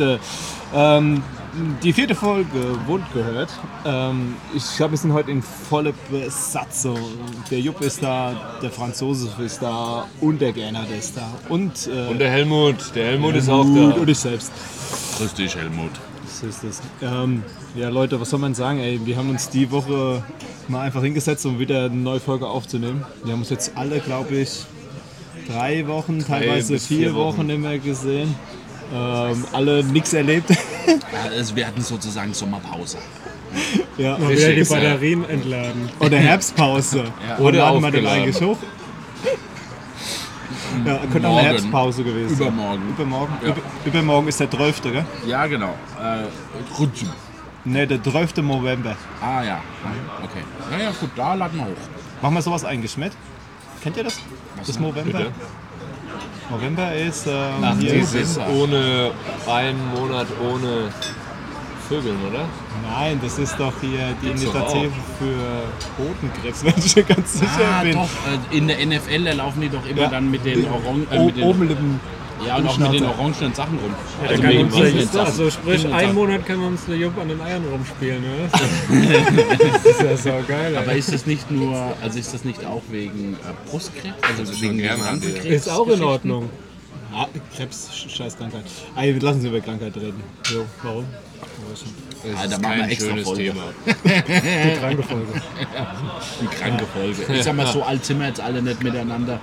Leute. Ähm, die vierte Folge wurde gehört. Ähm, ich glaube, wir sind heute in volle Besatzung. Der Jupp ist da, der Franzose ist da und der Gernot ist da. Und, äh, Und der Helmut, der Helmut ist auch Helmut da. Und ich selbst. Grüß dich, Helmut. So ist es. Ähm, ja, Leute, was soll man sagen? Ey, wir haben uns die Woche mal einfach hingesetzt, um wieder eine neue Folge aufzunehmen. Wir haben uns jetzt alle, glaube ich, drei Wochen, teilweise bis vier, vier Wochen. Wochen mehr gesehen. Ähm, alle nichts erlebt. Ja, also wir hatten sozusagen Sommerpause. ja. Mal wieder die ja. Batterien entladen. Oder Herbstpause. Oder Oder laden wir den eigentlich hoch? Ja, könnte auch eine. Herbstpause gewesen sein. Übermorgen. Übermorgen. Ja. Über, übermorgen ist der 12. Gell? Ja, genau. Äh, Rutschen. Ne, der 12. November. Ah ja, okay. Ja, ja, gut, da laden wir hoch. Machen wir sowas eigentlich mit? Kennt ihr das? das November? Bitte? November ist ähm, Ach, ist ohne einen Monat ohne Vögeln, oder? Nein, das ist doch hier die Gibt's Initiative für Bodenkrebs, wenn ich mir ganz sicher Ah, bin. doch, äh, in der NFL, da laufen die doch immer Ja. dann mit den, Oran äh, O mit den, Oberlippen. Ja, und auch mit den orangenen Sachen rum. Da Also kann uns jetzt also sprich, einen. Monat kann uns der Jupp an den Eiern rumspielen, oder? Das ist ja so geil. Aber ist das nicht nur, also ist das nicht auch wegen äh, Brustkrebs? Also ist wegen. Krebs? Ist auch in Ordnung. Ah, Krebs, Sch- scheiß Krankheit. Ey, lassen Sie über Krankheit reden. Jo, warum? Das Ah, da ist machen wir kein extra schönes Folge. Thema. Die kranke Folge. Die kranke Folge. Ich sag mal, so alt sind wir jetzt alle nicht miteinander.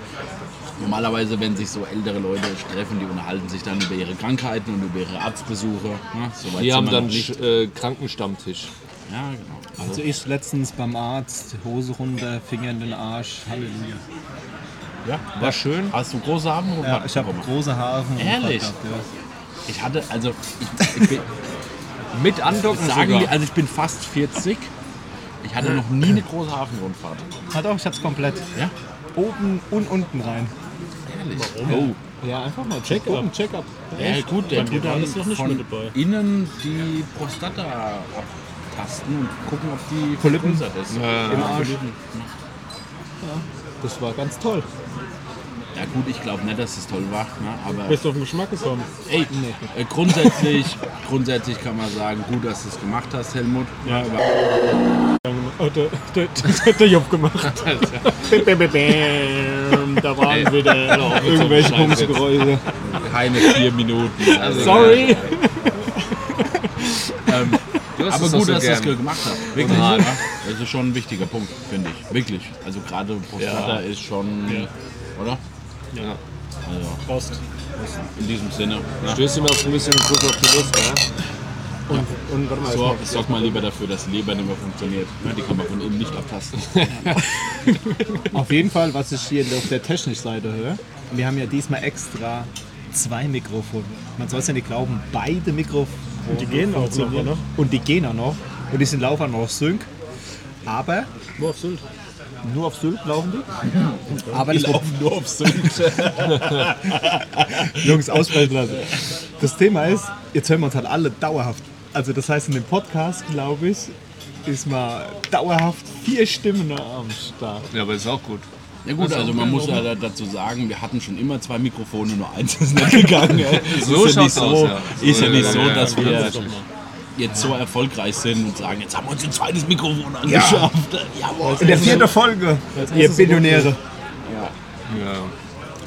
Normalerweise, wenn sich so ältere Leute treffen, die unterhalten sich dann über ihre Krankheiten und über ihre Arztbesuche. Ne? So Die haben dann äh, Krankenstammtisch. Ja, genau. Also ich letztens beim Arzt, Hose runter, Finger in den Arsch, Halleluja. Ja, war schön. Hast du große Hafen Ja, ich habe große Haare. und Ehrlich? Gehabt, ja. Ich hatte, also, ich, ich bin, Mit Andocken sagen sogar. wir, also ich bin fast 40. Ich hatte noch nie eine große Hafenrundfahrt. Ah doch, ich hab's komplett. Ja? Oben und unten rein. Ehrlich? Oh. Ja, einfach mal Check-up. Check-up. Ja, gut, der tut das noch nicht von mit dabei. innen die Prostata abtasten und gucken, ob die Polypen. ist. Ja. Im Arsch. Das war ganz toll. Ja gut, ich glaube nicht, dass es toll war, ne? aber Bist du auf den Geschmack gekommen? ey, äh, grundsätzlich, grundsätzlich kann man sagen, gut, dass du es gemacht hast, Helmut. Ja, Oh, der, der, der, der Jupp gemacht. da waren Ey. wieder irgendwelche Scheiße. komische Geräusche. Keine vier Minuten. Also, Sorry. Ähm, Du hast aber gut, so dass du es gern. gemacht hast. Wirklich. Ja? Das ist schon ein wichtiger Punkt, finde ich. Wirklich. Also gerade Prostata ist schon, oder? Ja. Also Prost. in diesem Sinne. Ja. Stößt immer ein bisschen Druck auf die Luft, ne? Und warte mal, So, sorg mal lieber dafür, dass die Leber nicht mehr funktioniert. Ja, die kann man von innen nicht abtasten. auf jeden Fall, was ich hier auf der Technikseite höre, wir haben ja diesmal extra zwei Mikrofone. Man soll es ja nicht glauben, beide Mikrofone. Und die gehen auch noch, oder? Und die gehen auch noch. Und die sind laufen auch noch Sync. Aber Wo auf Sylt? nur auf Sylt laufen die. Aber das nur auf Sylt. Jungs ausfallen lassen. Das Thema ist, jetzt hören wir uns halt alle dauerhaft. Also das heißt, in dem Podcast, glaube ich, ist mal dauerhaft vier Stimmen am Start. Ja, aber ist auch gut. Ja gut, also man muss ja da- dazu sagen, wir hatten schon immer zwei Mikrofone, nur eins ist nicht gegangen. So ist ja nicht so, aus, ja. ist ja So, nicht ja, so, ja, dass ja, wir jetzt so erfolgreich sind und sagen, jetzt haben wir uns ein zweites Mikrofon angeschafft. Jawohl. In der vierten Folge, ihr Billionäre. Ja.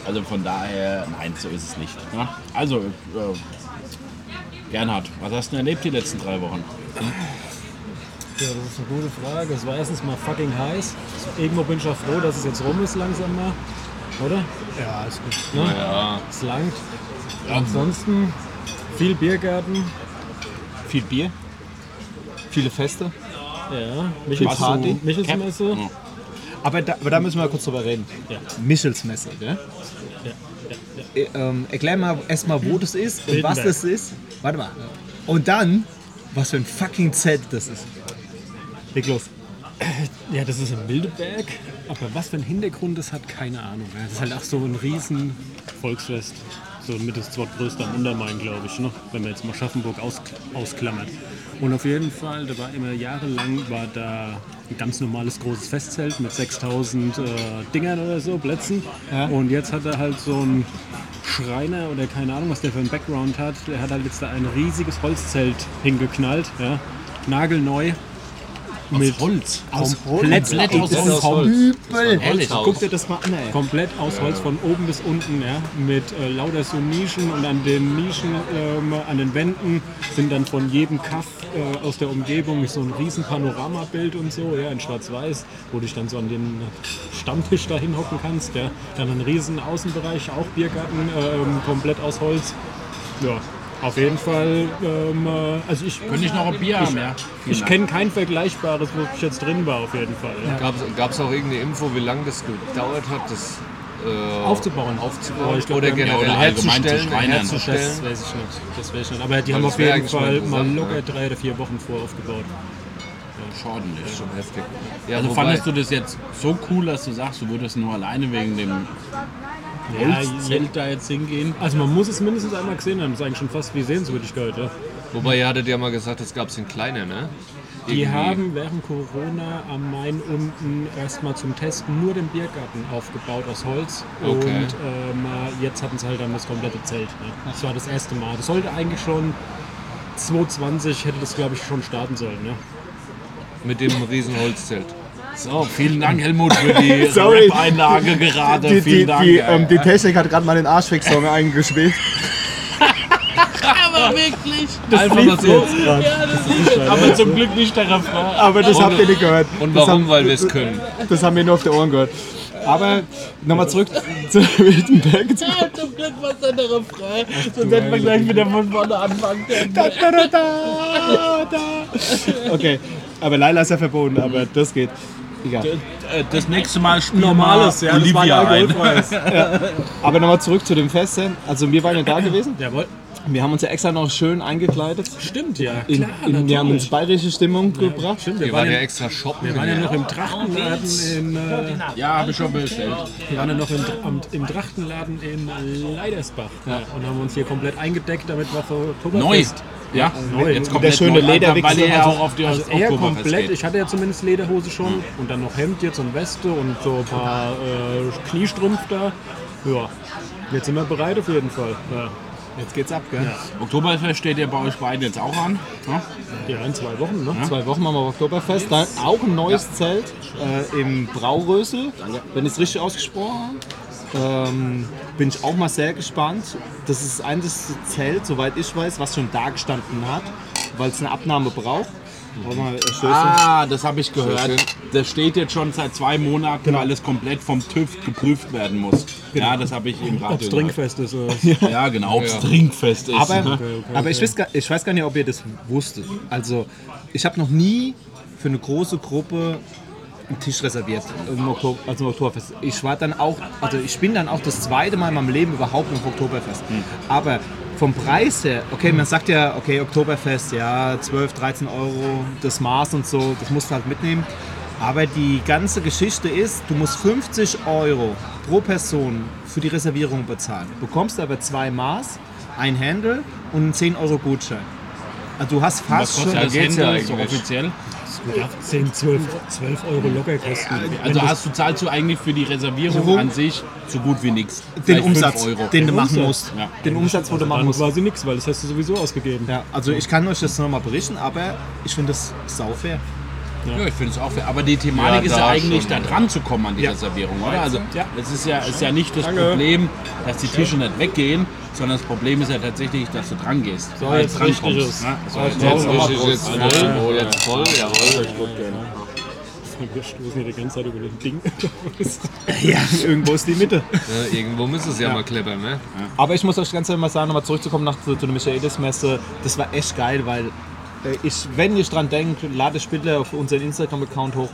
Also von daher, nein, so ist es nicht. Ja? Also, äh, Gernhard, was hast du denn erlebt die letzten drei Wochen? Ja, das ist eine gute Frage. Es war erstens mal fucking heiß. Irgendwo bin ich auch froh, dass es jetzt rum ist langsam mal. Oder? Ja, ist gut. Ne? Ja. Es langt. Ansonsten viel Biergarten. Viel Bier, viele Feste. Ja, Michels, Party. Michelsmesse. Ja. Aber da, aber da müssen wir kurz drüber reden. Ja. Michelsmesse, gell? Äh, Ähm, erklär mal erstmal, wo das ist und was das ist. Warte mal. Und dann, was für ein fucking Zelt das ist. Leg los. Ja, das ist in Mildeberg. Aber was für ein Hintergrund das hat, keine Ahnung. Das ist halt auch so ein riesen Volksfest. so mit das zweitgrößte am Untermain, glaube ich, ne? wenn man jetzt mal Schaffenburg aus, ausklammert. Und auf jeden Fall, da war immer jahrelang, war da ein ganz normales großes Festzelt mit 6000 äh, Dingern oder so, Plätzen. Ja. Und jetzt hat er halt so ein Schreiner oder keine Ahnung, was der für einen Background hat. Der hat halt jetzt da ein riesiges Holzzelt hingeknallt, ja? nagelneu. Mit Holz. Aus komplett, Komplett aus aus Holz. Übel. Ehrlich? Guck dir das mal an, ey. Komplett aus Holz von oben bis unten, ja, mit äh, lauter so Nischen und an den Nischen, ähm, an den Wänden sind dann von jedem Kaff äh, aus der Umgebung so ein riesen Panoramabild und so, ja, in schwarz-weiß, wo du dich dann so an den Stammtisch da hinhocken kannst, ja. Dann ein riesen Außenbereich, auch Biergarten, ähm, komplett aus Holz. Ja, auf jeden Fall, ähm, äh, also ich, Könnte ich noch ein Bier haben, ja? ich kenne kein vergleichbares, wo ich jetzt drin war, auf jeden Fall. Ja. Gab es auch irgendeine Info, wie lange das gedauert hat, das äh, Aufzubauen. aufzubauen? Glaub, oder generell ja, oder allgemein zu herzustellen? herzustellen? Das weiß ich nicht. Das weiß ich nicht. Aber die Weil haben auf jeden Fall mal locker ne? drei oder vier Wochen vor aufgebaut. Ordentlich. Schon heftig. Ja, Also wobei- fandest du das jetzt so cool, dass du sagst, du würdest nur alleine wegen dem Ja, Holzzelt da jetzt hingehen? Also man muss es mindestens einmal gesehen haben. Das ist eigentlich schon fast wie Sehenswürdigkeit. Ja. Wobei, ihr hattet ja mal gesagt, das gab es in kleiner, ne? Die Irgendwie. haben während Corona am Main unten erstmal zum Testen nur den Biergarten aufgebaut aus Holz. Okay. Und ähm, jetzt hatten sie halt dann das komplette Zelt. Ne? Das war das erste Mal. Das sollte eigentlich schon 2020 hätte das glaube ich schon starten sollen. Ne? Mit dem riesen Holzzelt. So, vielen Dank Helmut für die Sorry. Rap-Einlage gerade. Die, vielen die, Dank. die, ähm, die Technik hat gerade mal den Arschfix-Song eingespielt. aber wirklich. Einfach mal so. Jetzt grad. Aber zum Glück nicht der Refrain. Aber das habt ihr nicht gehört. Und Das warum? haben- Weil wir es können. Das haben wir nur auf der Ohren gehört. Aber nochmal zurück zu Wittenberg. Ja, zum Glück war es dann der Refrain. Sonst hätten wir gleich wieder von vorne anfangen können. Da, da, da, da. Okay, aber Laila ist ja verboten, aber das geht. Egal. Äh, Das nächste Mal spielen Normales, ja, Olivia ein ein. alkoholfreies. Aber nochmal zurück zu dem Fest. Also wir waren ja da gewesen. Jawohl. Wir haben uns ja extra noch schön eingekleidet. Stimmt, ja. In, Klar, in, wir haben uns bayerische Stimmung gebracht. Stimmt, Wir wir waren ja ja, extra shoppen. wir waren ja noch im Trachtenladen in, äh, Ja, habe ich schon bestellt. wir waren ja noch im, am, im Trachtenladen in Leidersbach ja. und haben uns hier komplett eingedeckt, damit wir für Neu. Ja, Neu. jetzt Der komplett schöne. Lederwichser, Weil ja also- auch auf die Also eher komplett, geht. ich hatte ja zumindest Lederhose schon und dann noch Hemd jetzt und Weste und so ein paar äh, Kniestrümpf da. Ja, jetzt sind wir bereit auf jeden Fall. Ja, Jetzt geht's ab, gell? Oktoberfest steht ja bei euch beiden jetzt auch an. Ja? ja in zwei Wochen, ne? Zwei Wochen machen wir Oktoberfest. Dann auch ein neues Zelt äh, im Braurösel, wenn ich es richtig ausgesprochen habe. Ähm, bin ich auch mal sehr gespannt. Das ist das einzige Zelt, soweit ich weiß, was schon da gestanden hat, weil es eine Abnahme braucht. Wollen wir mal äh? Ah, das habe ich gehört. Das steht jetzt schon seit zwei Monaten, weil es komplett vom TÜV geprüft werden muss. Ja, das habe ich im Radio Ob's Trinkfest ist. Gehört. Ja, genau, ob es Ja. Trinkfest ist. Aber, aber ich, weiß gar, ich weiß gar nicht, ob ihr das wusstet. Also, ich habe noch nie für eine große Gruppe einen Tisch reserviert, im Oktober, also im Oktoberfest. Ich war dann auch, also ich bin dann auch das zweite Mal in meinem Leben überhaupt im Oktoberfest. Aber vom Preis her, okay, man sagt ja, okay, Oktoberfest, ja, 12, 13 Euro, das Maß und so, das musst du halt mitnehmen. Aber die ganze Geschichte ist, du musst 50 Euro pro Person für die Reservierung bezahlen. Bekommst aber zwei Maß, ein Handle und einen 10 Euro Gutschein. Also du hast fast schon... kostet das Handy so offiziell? Ja, 10, 12, 12 Euro locker kosten. Also hast du zahlst du eigentlich für die Reservierung So. an sich so gut wie nichts. den Umsatz, Euro. den du machen musst. Ja. Den Umsatz, wo du machen musst. quasi nichts, weil das hast du sowieso ausgegeben. Ja, also ich kann euch das nochmal berichten, aber ich finde das saufair. Ja, ich finde es auch fair. Aber die Thematik Ja, ist ja eigentlich schon, da ja. dran zu kommen an die Ja. Reservierung, oder? Also Ja. es ist ja, ist ja nicht das Danke. Problem, dass die Tische nicht weggehen, sondern das Problem ist ja tatsächlich, dass du dran gehst. So, jetzt drankommst, richtiges. ne? So, Jetzt jetzt- ist jetzt voll, jetzt voll, jawohl. Wir stoßen hier die ganze Zeit über den Ding. Ja, irgendwo ist die Mitte. Ja, irgendwo müsste es ja, mal kleppern, ne? Aber ich muss euch ganz ehrlich mal sagen, nochmal zurückzukommen nach zu, zu der Michaelis-Messe, das war echt geil, weil äh, ich, wenn ich dran denke, lade ich bitte auf unseren Instagram-Account hoch.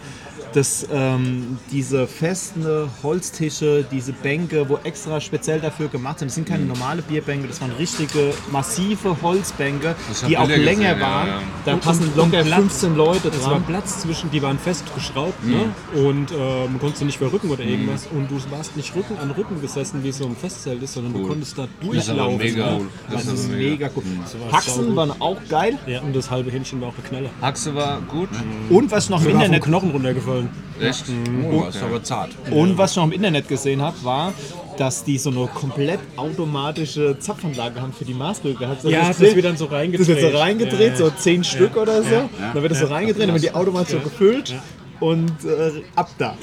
Dass ähm, diese festen Holztische, diese Bänke, wo extra speziell dafür gemacht sind, das sind keine Mhm. normale Bierbänke, das waren richtige massive Holzbänke, die auch Bilder länger gesehen, ja, waren. ja. Da Und- passen und- locker und Platz. 15 Leute Es war dran. Platz zwischen, die waren festgeschraubt ne? und äh, man konnte sie nicht verrücken oder irgendwas. Und du warst nicht Rücken an Rücken gesessen, wie es so im Festzelt ist, sondern du konntest da Das ist durchlaufen. mega ne? cool. Das Das ist mega cool. war Haxen waren auch geil. Ja, und das halbe Hähnchen war auch eine Knalle. Achse war gut. Und was noch vom Internet Knochen runtergefallen. Echt? Oh, ist aber zart. Und was ich noch im Internet gesehen habe, war, dass die so eine komplett automatische Zapfanlage haben für die. Hast du Ja, gesehen? das wird dann so reingedreht. Das wird so reingedreht, Ja, so ja. zehn Stück oder so. Dann wird das so reingedreht, dann wird die automatisch so gefüllt und äh, ab da.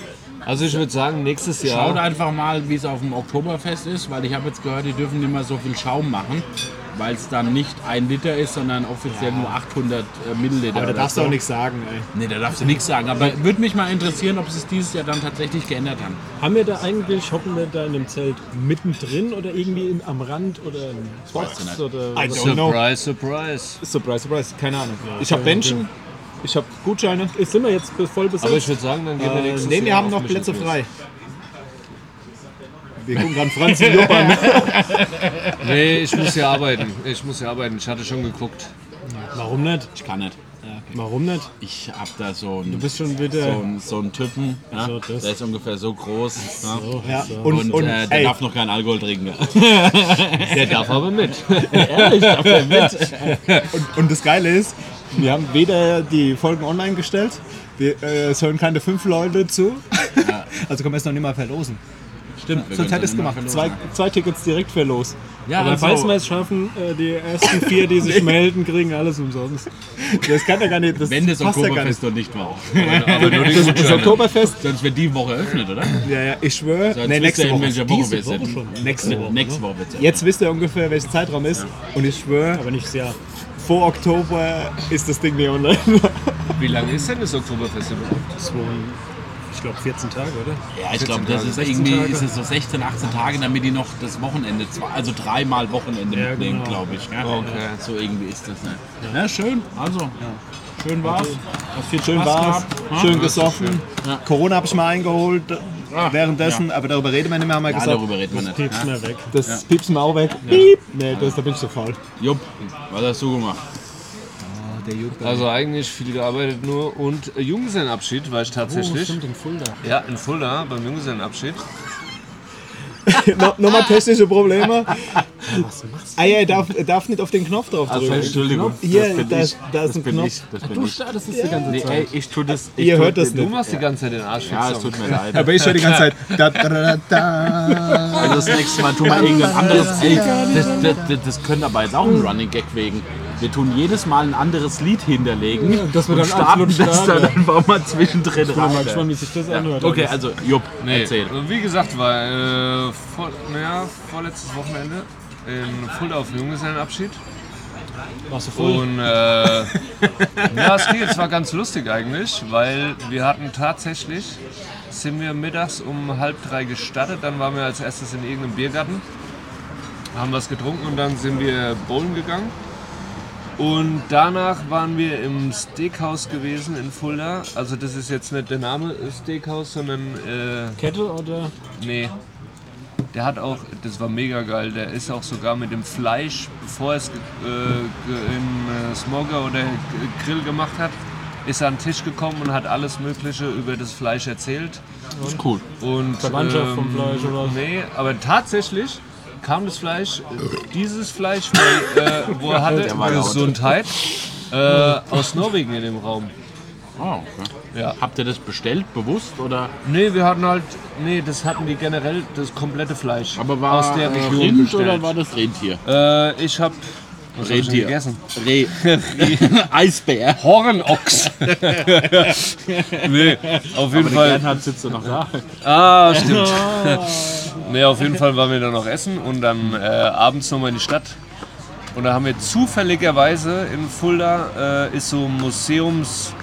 Also ich würde sagen, nächstes Schaut Jahr. einfach mal, wie es auf dem Oktoberfest ist, weil ich habe jetzt gehört, die dürfen nicht mehr so viel Schaum machen, weil es dann nicht ein Liter ist, sondern offiziell nur 800 äh, Milliliter. Aber da darfst du auch nichts sagen, ey. Nee, da darfst du nichts sagen. Aber würde mich mal interessieren, ob sie es dieses Jahr dann tatsächlich geändert haben. Haben wir da eigentlich, hocken wir da in dem Zelt mittendrin oder irgendwie in, am Rand oder im. Box oder I don't know. Surprise, surprise. Surprise, surprise, keine Ahnung. Ich habe Bändchen, ich habe Gutscheine. Ist sind wir jetzt voll besetzt? Aber ich würde sagen, dann gehen wir Äh, nächstes nee, wir Jahr haben noch Plätze frei. Wir gucken gerade Franz Jupp an. Nee, ich muss ja arbeiten. Ich muss ja arbeiten. Ich hatte schon geguckt. Warum nicht? Ich kann nicht. Warum nicht? Ich hab da so einen, Du bist schon wieder. so einen, so einen Typen, ja, so, das- der ist ungefähr so groß. Ja. So, Ja, so. und, Und, und, äh, der ey, darf noch keinen Alkohol trinken. Der darf aber mit. Ehrlich, darf der mit? und, und das Geile ist, wir haben weder die Folgen online gestellt, wir, äh, es hören keine fünf Leute zu. Also können wir es noch nicht mal verlosen. Stimmt. wir Sonst hätte es dann gemacht. Zwei, zwei Tickets direkt verlost. Ja, Aber also, falls wir es schaffen, äh, die ersten vier, die sich melden, kriegen alles umsonst. Das kann ja gar nicht. Das wenn das passt ja gar nicht. Oktoberfest war. Aber nur die Das, das. Oktoberfest, Sonst wird die Woche eröffnet, oder? ja, ja, ich schwöre. Nee, nächste Woche. welcher Woche wir Woche sind. schon. Nächste Woche. Nächste Woche wird's Jetzt wisst ihr ungefähr, welcher Zeitraum ist. Und ich schwöre, Aber nicht sehr. vor Oktober ist das Ding nicht online. Wie lange ist denn das Oktoberfest überhaupt? Waren, ich glaube, 14 Tage, oder? Ja, ich glaube, 14 das Tage. ist 16 irgendwie ist es so 16, 18 Tage, damit die noch das Wochenende, zwei, also dreimal Wochenende Ja, mitnehmen, genau. glaube ich. Ja, Okay. So irgendwie ist das. Ne? Ja, schön. Also, schön war's. Viel Schön Spaß war's. gehabt. Ja? Schön gesoffen. Ja. Corona habe ich mal eingeholt Ah, währenddessen, aber darüber reden wir nicht mehr, haben wir Ja, gesagt. darüber reden wir nicht. Piepst Ja? mir weg. Das piepst mir auch weg. Piep. Nee, das, da bin ich so faul. Jupp, was hast du gemacht? Also eigentlich viel gearbeitet nur und äh, Junggesellenabschied war ich tatsächlich. stimmt, in Fulda. ja, in Fulda beim Junggesellenabschied. no, Nochmal technische Probleme. Ah ja, er darf, er darf nicht auf den Knopf drauf Also, drücken. Entschuldigung. Hier, das bin da- ich. da ist ein Knopf. ich. Das bin ich. Das ist die ganze Nee, Zeit. ey, ich tu das. Ich Ihr tu- hört das Du nicht. machst die ganze Zeit den Arsch Ja, es tut mir leid. Aber ich höre die ganze Zeit. Da, da, da, da. Also das nächste Mal tun wir irgendein anderes. Ey, das, das, das, das könnte aber jetzt auch ein Running Gag wegen. Wir tun jedes Mal ein anderes Lied hinterlegen dass wir und dann starten absolut das dann starten. einfach mal zwischendrin Ich bin mal rein. gespannt, wie sich das anhört. Okay, also Jupp, Nee, erzähl. wie gesagt, war äh, vor, naja, vorletztes Wochenende in Fulda auf dem Junggesellenabschied. Warst du voll? Und äh, ja, es ging, es war ganz lustig eigentlich, weil wir hatten tatsächlich, sind wir mittags um halb drei gestartet, dann waren wir als erstes in irgendeinem Biergarten, haben was getrunken und dann sind wir bowlen gegangen. Und danach waren wir im Steakhouse gewesen in Fulda. Also das ist jetzt nicht der Name Steakhouse, sondern äh, Kette oder? Nee. Der hat auch, das war mega geil, der ist auch sogar mit dem Fleisch, bevor er es äh, in äh, Smogger oder Grill gemacht hat, ist er an den Tisch gekommen und hat alles Mögliche über das Fleisch erzählt. Das ist cool. Und, Verwandtschaft vom Fleisch oder was? Nee, aber tatsächlich kam das Fleisch, dieses Fleisch, weil, äh, wo er hatte. Gesundheit, äh, aus Norwegen in dem Raum. Oh, okay. Ja. Habt ihr das bestellt, bewusst oder? Nee, wir hatten halt, nee, das hatten die generell, das komplette Fleisch Aber war aus der äh, Region Rind bestellt. oder war das Rentier? Äh, ich hab was hab ich Rentier. gegessen. Reh. Eisbär. Hornochs. nee, auf jeden Fall. Bernhard sitzt noch da. Ah, stimmt. nee, auf jeden Fall waren wir dann noch essen und dann äh, abends nochmal in die Stadt. Und da haben wir zufälligerweise in Fulda äh, ist so ein Museums,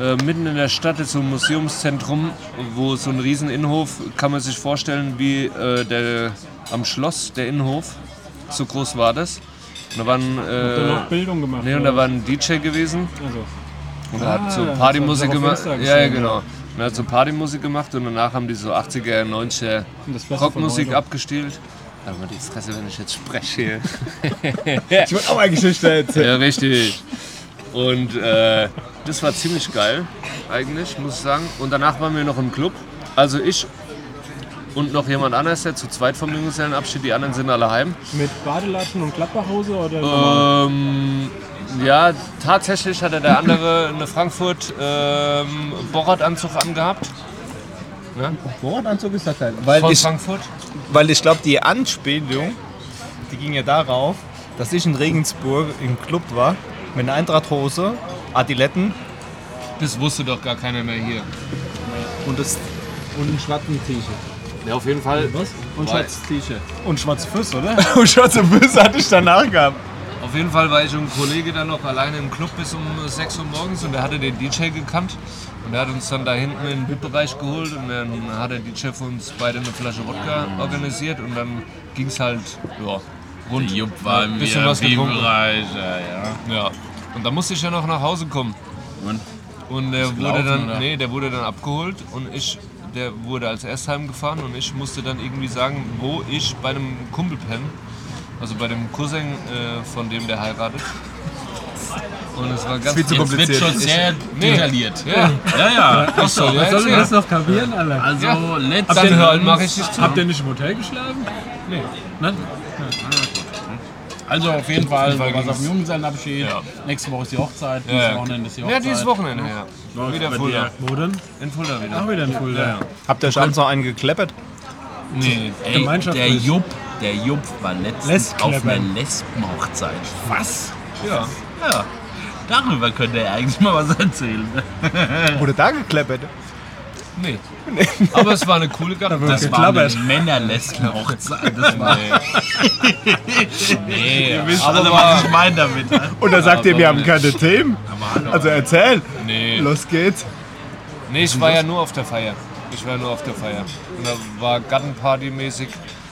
äh, mitten in der Stadt ist so ein Museumszentrum, wo so ein riesen Innenhof, kann man sich vorstellen wie äh, der, am Schloss der Innenhof. So groß war das. Und da waren, äh, Bildung gemacht? nee, und da war ein DJ gewesen Also, und er hat so Ah, Partymusik gemacht. Ja, ja, genau. Und er hat so Partymusik gemacht und danach haben die so 80er, 90er das Beste von Rockmusik abgespielt. Da mal die Fresse, wenn ich jetzt spreche. Ich wollte auch eine Geschichte erzählen. Ja, richtig. Und äh, das war ziemlich geil, eigentlich, muss ich sagen. Und danach waren wir noch im Club. Also ich und noch jemand anderes, der zu zweit vom Junggesellenabschied, die anderen sind alle heim. Mit Badelatschen und Klappbachhose oder? Ähm, ja, tatsächlich hatte der andere eine Frankfurt ähm, Borat-Anzug angehabt. Bohrdanzug ist das halt. Weil Von ich, Frankfurt. weil ich glaube, die Anspielung, die ging ja darauf, dass ich in Regensburg im Club war, mit einer Eintrachthose, Adiletten Das wusste doch gar keiner mehr hier. und, das, und einen schwarzen T-Shirt. Ja, auf jeden Fall. Was? Und schwarzes T-Shirt. Und schwarze Füße, oder? und schwarze Füße hatte ich danach gehabt. Auf jeden Fall war ich und ein Kollege dann noch alleine im Club bis um 6 Uhr morgens und der hatte den DJ gekannt. Und der hat uns dann da hinten in den VIP-Bereich geholt und dann hat der DJ für uns beide eine Flasche Wodka organisiert und dann ging es halt ja, rund. Jupp war Ein im bisschen was getrunken. VIP-Bereich, ja, ja. Ja. Und da musste ich ja noch nach Hause kommen. Und Und der wurde gelaufen, dann, oder? nee, der wurde dann abgeholt und ich, der wurde als erst heimgefahren und ich musste dann irgendwie sagen, wo ich bei einem Kumpel penne. Also bei dem Cousin äh, von dem, der heiratet. Und es war ganz viel zu jetzt wird kompliziert. schon sehr Nee. detailliert. Ja, Ja, ja. ach so, ja, Sollen wir ja. das noch kapieren, alle? Also Ja. Dann hören mache ich dich zu. Habt ihr nicht im Hotel geschlafen? Nee. Nein? Also auf jeden Fall, Fall was auf dem Junggesellenabschied. Ja. Nächste Woche ist die Hochzeit, Ja, dieses ja. Wochenende ist die Hochzeit. Ja, dieses Wochenende, ja. Läuft Wieder Fulda. Wo denn? In Fulda wieder. Auch wieder in Fulda. Ja, ja. Habt ihr abends noch einen gekleppert? Nee, Ey, Gemeinschaft der Jupp, der Jupp war letztens auf einer Lesbenhochzeit. Was? ja. Ja. Darüber könnte er eigentlich mal was erzählen. Wurde da gekleppert? Nee. Aber es war eine coole Gabe. Das war eine Männerlesbenhochzeit. Das war. Nee, Ihr wisst aber alle, war, was ich meine damit. ne? Und da sagt ihr, wir haben keine Themen. Also erzähl. nee. Los geht's. Nee, ich war ja nur auf der Feier. Ich war nur auf der Feier. Und da war Gartenparty-mäßig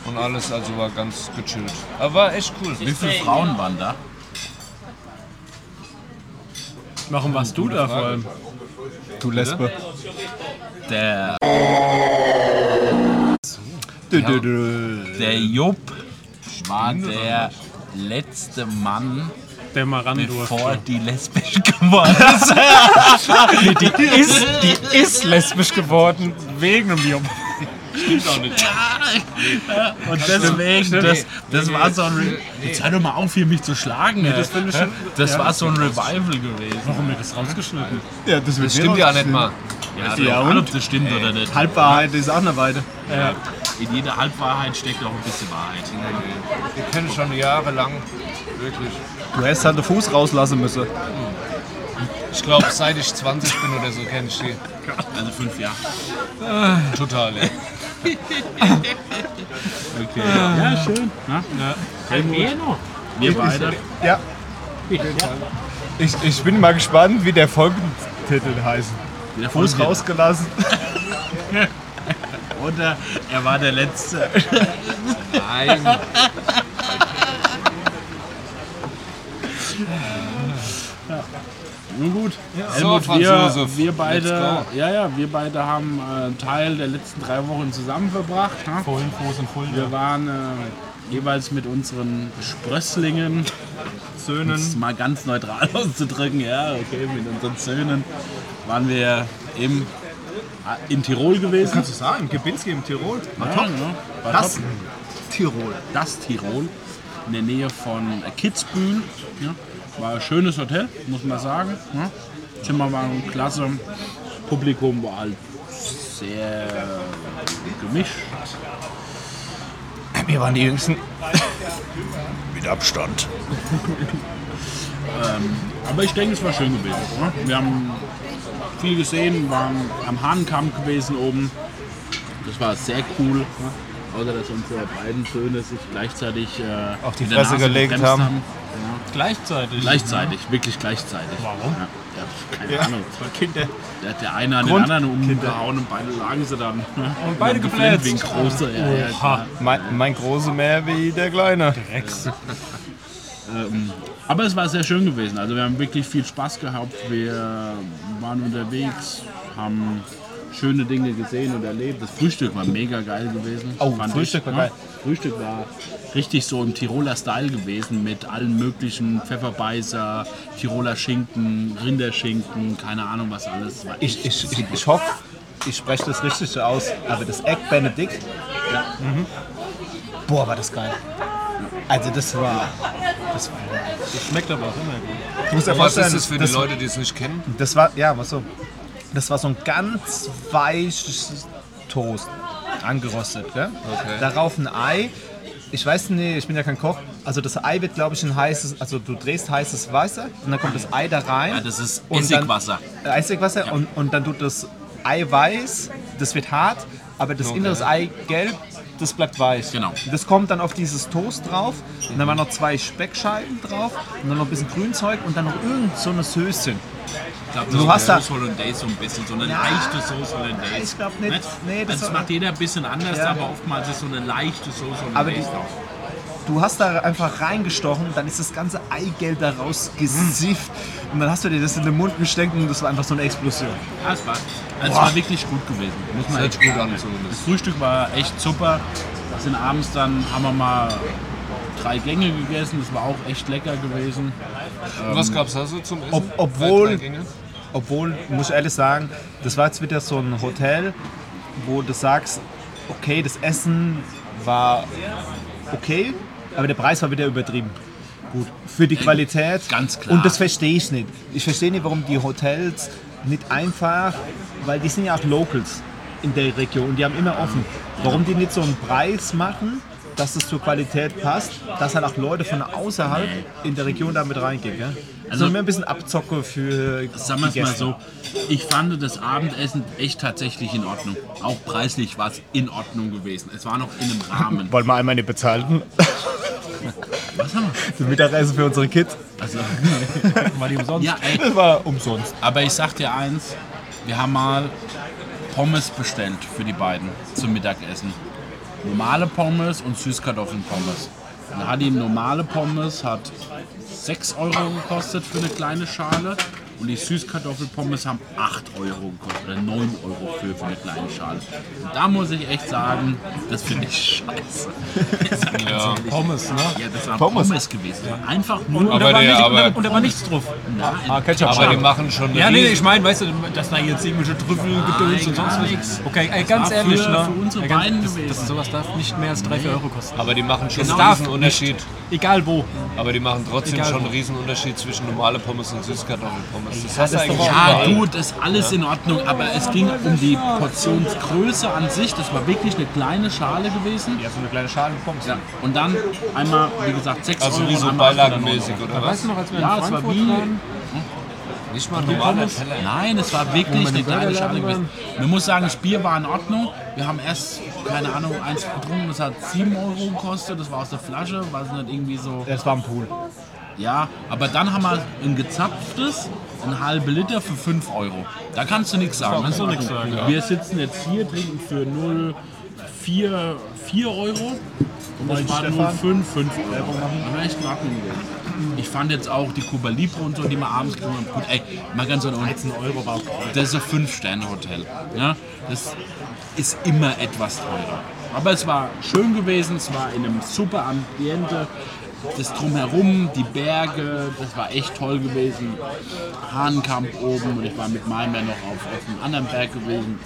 und alles, also war ganz gechillt. Aber war echt cool. Wie viele Frauen waren da? Warum warst du da vor allem? Du Lesbe. Der, der Jupp war der letzte Mann, Der mal ran bevor durfte. die lesbisch geworden ist. Die ist, die ist lesbisch geworden wegen dem Job. Stimmt auch nicht. Und deswegen, das, das war so ein. Re Nee. Jetzt hör doch mal auf, hier mich zu schlagen. ey. Das schon. Das war so ein Revival gewesen. Warum wird das rausgeschnitten? Ja, das wird Das stimmt ja nicht mal. Ja, Ja, ja und? ob das stimmt oder nicht. Halbwahrheit ist auch eine Weide. In jeder Halbwahrheit steckt auch ein bisschen Wahrheit. Wir kennen schon jahrelang. Wirklich. Du hättest halt den Fuß rauslassen müssen. Ich glaube, seit ich 20 bin oder so, kenne ich die. Also fünf Jahre. Total, ja. Ja, schön. Na? Ja. Wir beide. Ja. Ich, ich bin mal gespannt, wie der Folgentitel heißt. Der Fuß rausgelassen. Oder er war der Letzte. Nein. Nun gut. So, Helmut, Franz wir, wir beide, ja, ja, wir beide haben äh, einen Teil der letzten drei Wochen zusammen verbracht. Ne? Vorhin Fuß und Fulda. Wir waren äh, jeweils mit unseren Sprösslingen, um es Söhnen. mal ganz neutral auszudrücken, ja, okay, mit unseren Söhnen waren wir im, äh, in Tirol gewesen. Kannst du sagen, Gebinski im Tirol? War Ja, top. genau. War Das top. Tirol. das Tirol in der Nähe von Kitzbühel. Ja. War ein schönes Hotel, muss man sagen. Ja. Zimmer waren klasse, Publikum war halt sehr gemischt. Wir waren die Jüngsten. Mit Abstand. Aber ich denke, es war schön gewesen. Ne? Wir haben viel gesehen, waren am Hahnkamm gewesen oben. Das war sehr cool. Ne? Außer dass unsere beiden Söhne sich gleichzeitig äh, Auf die Fresse gelegt gebremst haben. Ja. Gleichzeitig. Gleichzeitig, wirklich gleichzeitig. Warum? Ja, ja, keine Ja. Ahnung. Kinder. Da hat der eine an den Grund- anderen umgehauen und beide lagen sie dann. ne? Und beide geplätzt. Wie ein großer. Ja, ja. Mein, mein große mehr wie der kleine. Rex. Ähm, aber es war sehr schön gewesen. Also wir haben wirklich viel Spaß gehabt. Wir waren unterwegs, haben schöne Dinge gesehen und erlebt. Das Frühstück war mega geil gewesen. Oh, fand Frühstück ich, war ne? geil. Frühstück war richtig so im Tiroler Style gewesen mit allen möglichen Pfefferbeißer, Tiroler Schinken, Rinderschinken, keine Ahnung was alles. War Ich, ich, ich, ich hoffe, ich spreche das richtig aus, aber das Egg Benedict, mhm. boah, war das geil. Also das war, das war, Das schmeckt aber auch immer gut. du musst Aber was vorstellen, ist das für die Leute, die es nicht kennen? das war, ja, was so, das war so ein ganz weiches Toast, angerostet, gell? Okay. Darauf ein Ei. Ich weiß nicht, ich bin ja kein Koch. Also das Ei wird, glaube ich, ein heißes, also du drehst heißes Wasser und dann kommt das Ei da rein. Ja, das ist Und dann- Essigwasser. Äh, Essigwasser und, und dann tut das Eiweiß, das wird hart, aber das innere Eigelb, das bleibt weich. Genau. Das kommt dann auf dieses Toast drauf und dann waren noch zwei Speckscheiben drauf und dann noch ein bisschen Grünzeug und dann noch irgend so eine Söschen. Ich glaub, Du hast da- Sauce Hollandaise so ein bisschen, so eine Ja, leichte Sauce Hollandaise. ich glaub nicht. Nee, das also das war- macht jeder ein bisschen anders, Ja. aber oftmals ist so eine leichte Sauce Aber Hollandaise drauf. Du hast da einfach reingestochen, dann ist das ganze Eigelb da rausgesifft und dann hast du dir das in den Mund gesteckt und das war einfach so eine Explosion. Ja, es war, also es war wirklich gut gewesen. Muss man echt gut an. Das Frühstück war echt super. Wir sind abends dann, haben wir mal drei Gänge gegessen. Das war auch echt lecker gewesen. Was gab es da so zum Essen? Ob- obwohl-? Obwohl, muss ich ehrlich sagen, das war jetzt wieder so ein Hotel, wo du sagst, okay, das Essen war okay, aber der Preis war wieder übertrieben. Gut. Für die Qualität. ganz klar. Und das verstehe ich nicht. Ich verstehe nicht, warum die Hotels nicht einfach, weil die sind ja auch Locals in der Region und die haben immer offen. Warum die nicht so einen Preis machen, dass es zur Qualität passt, dass halt auch Leute von außerhalb in der Region da mit reingehen. Gell? Also Also- immer ein bisschen Abzocke für Sagen wir es mal so, ich fand das Abendessen echt tatsächlich in Ordnung. Auch preislich war es in Ordnung gewesen. Es war noch in einem Rahmen. Wollen wir einmal nicht bezahlen? Was haben wir? Das Mittagessen für unsere Kids. Also, War die umsonst? ja, ey, Das war umsonst. aber ich sag dir eins, wir haben mal Pommes bestellt für die beiden zum Mittagessen. Normale Pommes und Süßkartoffeln-Pommes. Dann hat die normale Pommes hat 6 Euro gekostet für eine kleine Schale und die Süßkartoffelpommes haben 8 Euro gekostet oder 9 Euro für, für eine kleine Schale. Und da muss ich echt sagen, das finde ich scheiße. Ja. Pommes, ne? Ja, das war Pommes. Pommes, gewesen. Einfach nur Und, Aber da war der- nicht, aber- und, da, und da war nichts drauf. Ah, Ketchup. Aber die machen schon Ja, nee, ich meine, weißt du, dass da jetzt irgendwelche Trüffel gedöns und sonst nichts. Okay, ey, ganz ehrlich, für- ne? für unsere Ey, ganz- Beiden das, das, sowas darf nicht mehr als 3, 4 Euro kosten. Aber die machen schon Es einen Unterschied. Egal wo. Aber die machen trotzdem Egal schon einen riesen Unterschied zwischen normale Pommes und Süßkartoffelpommes. Das du das Ja, gut, ist alles in Ordnung, aber es ging um die Portionsgröße an sich. Das war wirklich eine kleine Schale gewesen. Ja, so eine kleine Schale Pommes. Ja. Und dann einmal, wie gesagt, 6 Also Euro. wie so und einmal 8 oder 9 beilagenmäßig oder was? Weißt du noch, als wir Ja, in es war Frankfurt wie- waren? Nicht mal ein normaler Teller. Nein, es war wirklich wir eine im kleine Schale gewesen. Man muss sagen, das Bier war in Ordnung. Wir haben erst, keine Ahnung, eins getrunken, das hat 7 Euro gekostet. Das war aus der Flasche, war es nicht irgendwie so. Das war ein Pool. Ja, aber dann haben wir ein gezapftes, ein halbe Liter für 5 Euro. Da kannst du nichts sagen. kannst du nichts sagen, ja. Wir sitzen jetzt hier, trinken für 0,4 4 Euro. Und das war Stefan? 0,5, 5 Euro. War echt. Ich fand jetzt auch die Cuba Libre und so, die wir abends getrunken haben, gut, ey, mal ganz ehrlich, 13 Euro war auch das ist ein Fünf-Sterne-Hotel. Ja? Das ist immer etwas teurer. Aber es war schön gewesen, es war in einem super Ambiente. Das Drumherum, die Berge, das war echt toll gewesen. Hahnkamp oben und ich war mit meinem noch auf, auf einem anderen Berg gewesen.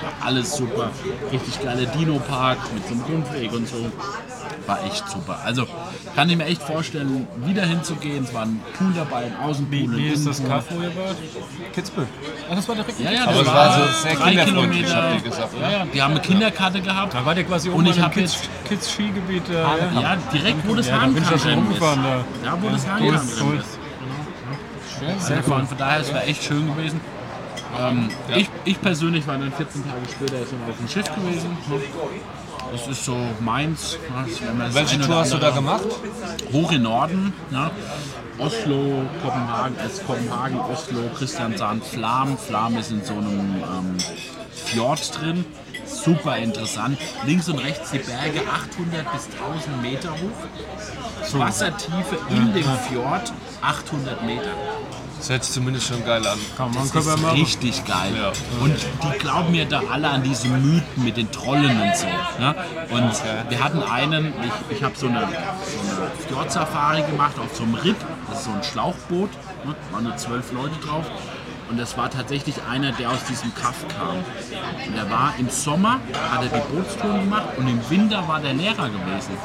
War alles super. Richtig geiler Dino-Park mit so einem Rundweg und so. War echt super. Also kann ich mir echt vorstellen, wieder hinzugehen. Es war ein Pool dabei, ein Außenpool. Wie, wie ist das. Kaff, wo ihr wart? Kitzbühel. Ah, das war direkt Ja, ja, Aber das es war so sehr drei Kilometer. habt ihr gesagt, ne? Ja, ja, die haben eine Kinderkarte gehabt. Da war der quasi Und oben hab dem Kids. Äh, ja. Ja, direkt wo das Ja, da bin ich ja Hahnkam schon drin ist. da. Ja, wo das drin ist. Sehr cool. Von daher, es war echt schön gewesen. Ähm, ich, ich persönlich war dann 14 Tage später noch auf dem Schiff gewesen. Das ist so meins. Das Welche Tour hast du da gemacht? Hoch in Norden. Ja. Oslo, Kopenhagen, äh, Kopenhagen, Oslo, Christiansand, Flam. Flam ist in so einem ähm, Fjord drin. Super interessant. Links und rechts die Berge 800 bis 1000 Meter hoch. Wassertiefe in dem Fjord 800 Meter. Das hört sich zumindest schon geil an. Kann man, Das ist richtig geil. Ja. Und die glauben ja da alle an diese Mythen mit den Trollen und so. Ne? Und wir hatten einen, ich, ich habe so eine, so Fjord-Safari gemacht auf so einem Ritt, das ist so ein Schlauchboot, ne? waren nur zwölf Leute drauf. Und das war tatsächlich einer, der aus diesem Kaff kam. Und der war im Sommer, hat er die Bootstouren gemacht und im Winter war der Lehrer gewesen.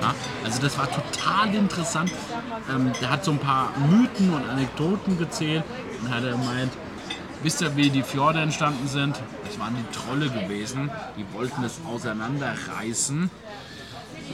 Ja, also das war total interessant. Ähm, der hat so ein paar Mythen und Anekdoten gezählt und hat er gemeint, wisst ihr, wie die Fjorde entstanden sind? Das waren die Trolle gewesen, die wollten es auseinanderreißen.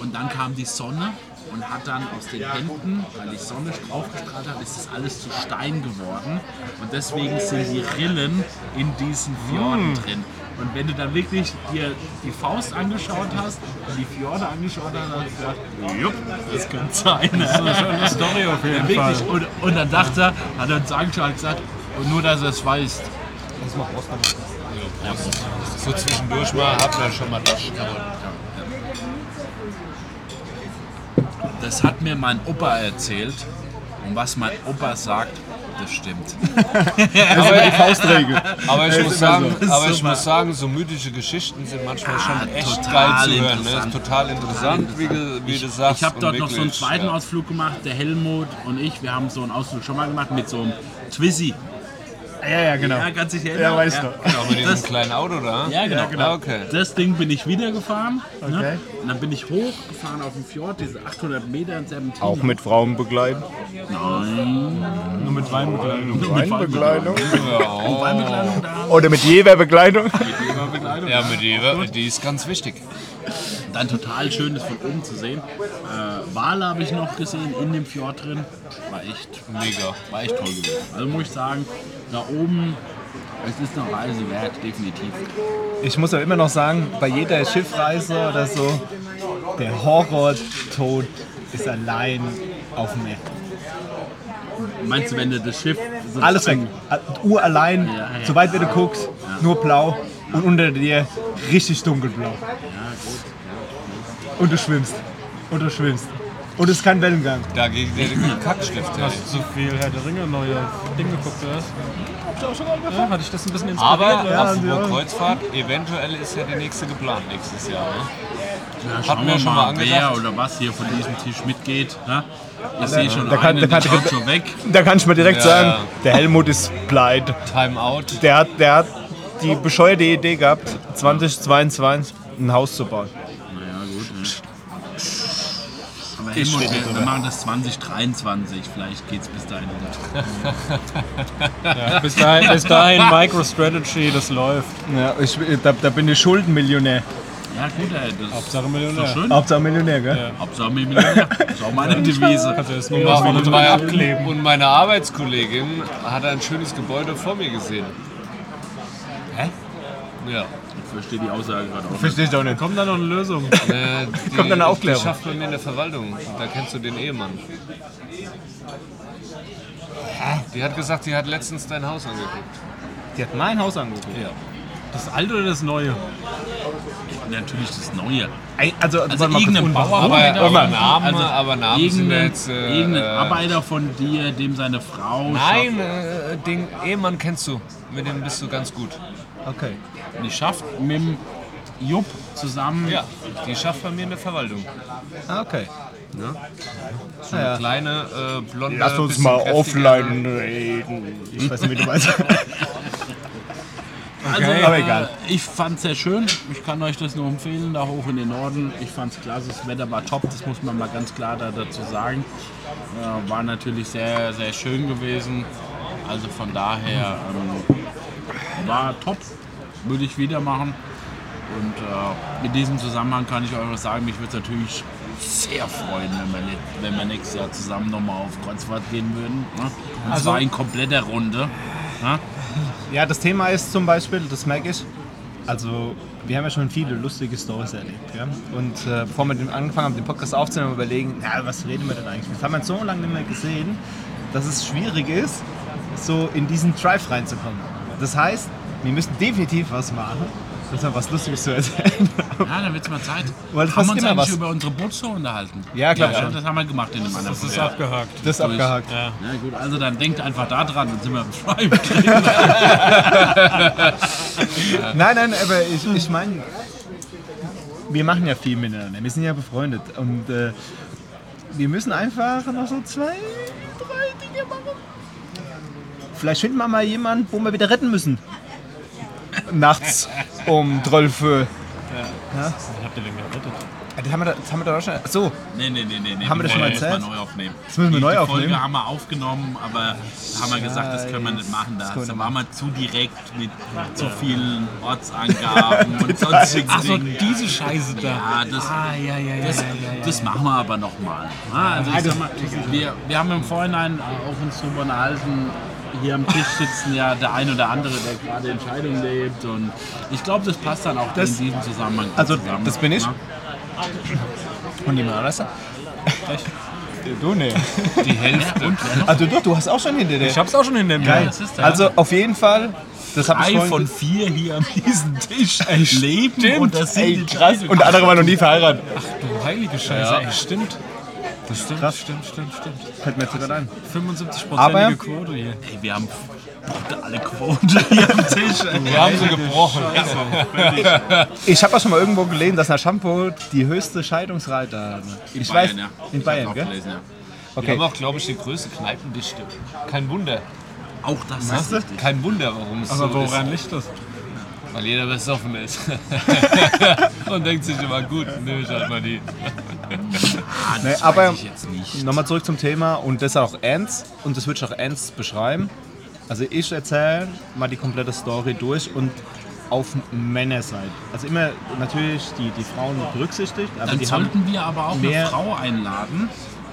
Und dann kam die Sonne und hat dann aus den Händen, weil die Sonne draufgestrahlt hat, ist das alles zu Stein geworden. Und deswegen sind die Rillen in diesen Fjorden drin. Und wenn du dann wirklich dir die Faust angeschaut hast und die Fjorde angeschaut hast, hast du gedacht, jupp, das könnte sein. Das ist eine schöne Story auf jeden wirklich. Und, und dann dachte er, hat er uns angeschaut und gesagt, und nur, dass er es weiß. So zwischendurch mal hat man schon mal das. Das hat mir mein Opa erzählt. Und was mein Opa sagt, das stimmt. Aber die Faustregel. Aber ich, muss sagen, so. aber ich Super. muss sagen, so mythische Geschichten sind manchmal schon Ah, echt total geil zu hören. Ne? total interessant, wie, du- wie du sagst. Ich habe dort noch so einen zweiten ja. Ausflug gemacht, der Helmut und ich. Wir haben so einen Ausflug schon mal gemacht mit so einem Twizzy. Ja, ja, genau. Ja, kannst dich erinnern? Ja, weiß ja. noch. Genau, mit diesem Das- kleinen Auto da. Ja, genau. Ah, okay. Das Ding bin ich wieder gefahren. Okay. Ne? Und dann bin ich hochgefahren auf dem Fjord, diese 800 Meter in Serpentin. Auch mit Frauen begleiten. Nein. Nur mit Weinbekleidung. Weinbegleitung. Und Weinbekleidung da. Oder mit Jewerbekleidung. Bekleidung. Ja, mit Eva, die ist ganz wichtig. Dann total schön, das von oben zu sehen. Äh, Wale habe ich noch gesehen in dem Fjord drin. War echt, Mega. war echt toll gewesen. Also muss ich sagen, da oben, es ist eine Reise wert, definitiv. Ich muss aber immer noch sagen, bei jeder Schiffreise oder so, der Horror-Tod ist allein auf dem Meer. Meinst du, wenn du das Schiff... so Alles weg. Uhr allein, Ja, ja. so weit wie du guckst, nur blau und unter dir richtig dunkelblau. Und du schwimmst. Und du schwimmst. Und es ist kein Wellengang. Dagegen der Kackstift. Hast du so viel Herr der Ringe neue Dinge geguckt hast? Ja, hatte ich das ein bisschen inspiriert? Aber, ja. apropos ja. Kreuzfahrt, eventuell ist ja die nächste geplant nächstes Jahr. Ne? Ja, wir wir schon mal, mal wer angedacht. oder was hier von diesem Tisch mitgeht. Ne? Ich sehe schon Da kann- einen, da der kann- schon weg. Da kann ich mal direkt Ja, sagen, ja. der Helmut ist pleite. Timeout. Der hat, der hat die bescheuerte Idee gehabt, 2022 ein Haus zu bauen. Naja, gut. Ne? Aber Helmut, wir, wir machen das 2023. Vielleicht geht es bis dahin wieder. Ja, bis, dahin, bis dahin MicroStrategy, das läuft. Ja, ich, da, da bin ich Schuldenmillionär. Ja, gut, ey, das Hauptsache ist Millionär. doch schön. Hauptsache Millionär, gell? Hauptsache Millionär. Das ist auch meine Devise. Kannst du das Und, und, meine, abkleben. und meine Arbeitskollegin hat ein schönes Gebäude vor mir gesehen. Hä? Ja. Ich verstehe die Aussage gerade auch nicht. Verstehe ich auch nicht. Kommt da noch eine Lösung? Äh, die, Kommt eine Aufklärung. Die schafft bei mir in der Verwaltung. Da kennst du den Ehemann. Die hat gesagt, sie hat letztens dein Haus angeguckt. Die hat mein Haus angeguckt. Ja. Das alte oder das neue? Natürlich das Neue. Also, Also irgendein Bauer- Aber, Namen, Also aber Namen Irgendein, jetzt. Äh, irgendein äh, Arbeiter von dir, dem seine Frau Nein, äh, den Ehemann kennst du. Mit dem bist du ganz gut. Okay. schafft, die schafft mit dem Jupp zusammen. Ja, die schafft bei mir in der Verwaltung. Ah, okay. So eine kleine, äh, blonde. Lass uns mal offline reden. Ich weiß nicht, wie du meinst. Also, aber äh, egal. Ich fand es sehr schön. Ich kann euch das nur empfehlen, da hoch in den Norden. Ich fand es klasse, das Wetter war top, das muss man mal ganz klar da, dazu sagen. Äh, war natürlich sehr, sehr schön gewesen. Also von daher ähm, war top, würde ich wieder machen. Und äh, in diesem Zusammenhang kann ich euch sagen, mich würde es natürlich sehr freuen, wenn wir, ne- wenn wir nächstes Jahr zusammen nochmal auf Kreuzfahrt gehen würden. Ne? Und Also- zwar in kompletter Runde. Ne? Ja, das Thema ist zum Beispiel, das merke ich, also wir haben ja schon viele lustige Stories erlebt. Ja? Und äh, bevor wir angefangen haben, den Podcast aufzunehmen, überlegen, ja, was reden wir denn eigentlich? Das haben wir so lange nicht mehr gesehen, dass es schwierig ist, so in diesen Drive reinzukommen. Das heißt, wir müssen definitiv was machen, Das ist ja was Lustiges zu erzählen. Ja, dann wird's mal Zeit. Weil haben fast wir uns eigentlich was. über unsere Bootstour unterhalten? Ja, glaub schon. Das haben wir gemacht in dem anderen Das ist abgehakt. Das ist abgehakt. Ja. Na gut, also dann denkt einfach da dran, dann sind wir im Schreiben. Nein, nein, aber ich, ich meine, wir machen ja viel miteinander. Wir sind ja befreundet. Und äh, wir müssen einfach noch so zwei. Vielleicht finden wir mal jemanden, wo wir wieder retten müssen. Nachts um 12 Uhr. Habt ihr den gerettet? Das haben wir, da- das haben wir doch schon. So, nee, nee, nee, nee. Haben wir das schon mal müssen erzählt? neu aufnehmen. Das müssen wir die, neu die aufnehmen? Folge haben wir aufgenommen, aber haben wir gesagt, das können wir nicht machen. Da, waren wir zu direkt mit zu vielen Ortsangaben und sonstigen Ach so, Dingen. diese Scheiße da. Ja, das, Ah, ja, ja, ja. das, ja, ja, das machen wir aber nochmal. Also ich sag mal, wir, wir haben im Vorhinein auch uns drüber unterhalten, hier am Tisch sitzen ja der ein oder andere, der gerade Entscheidungen lebt und ich glaube, das passt dann auch Das- in diesem Zusammenhang Also, zusammen. das bin ich. Und jemand anders? Du, nee. Die Hälfte. Also doch, du hast auch schon hinter dir. Ich hab's auch schon in dem Geil. Also auf jeden Fall, das habe ich Drei von vier hier an diesem Tisch leben und das sind Ey, die krass. Und der andere war noch nie verheiratet. Du heilige Scheiße, Ja. ey, stimmt. Das stimmt, Krass. stimmt, stimmt, stimmt. Fällt mir jetzt gerade ein. 75% Aber- Quote hier. Ey, wir haben brutale Quote hier am Tisch. ey. Wir haben sie gebrochen. Ich habe auch schon mal irgendwo gelesen, dass Shampoo die höchste Scheidungsrate hat. Ich Bayern, weiß, ja. in Ich Bayern, gell? gelesen, ja. Wir Okay. haben auch, glaube ich, die größte Kneipendichte. Kein Wunder. Auch das ist richtig. Kein Wunder, warum es Aber so woran ist. liegt das? Weil jeder besoffen ist. Und denkt sich immer, gut, nö, ich halt mal die. Nee, das aber- weiß ich jetzt nicht. Nochmal zurück zum Thema und das auch ernst und das würde ich auch ernst beschreiben. Also ich erzähle mal die komplette Story durch und auf Männerseite. Also immer natürlich die, die Frauen berücksichtigt, aber Dann die haben sollten wir aber auch mehr- eine Frau einladen,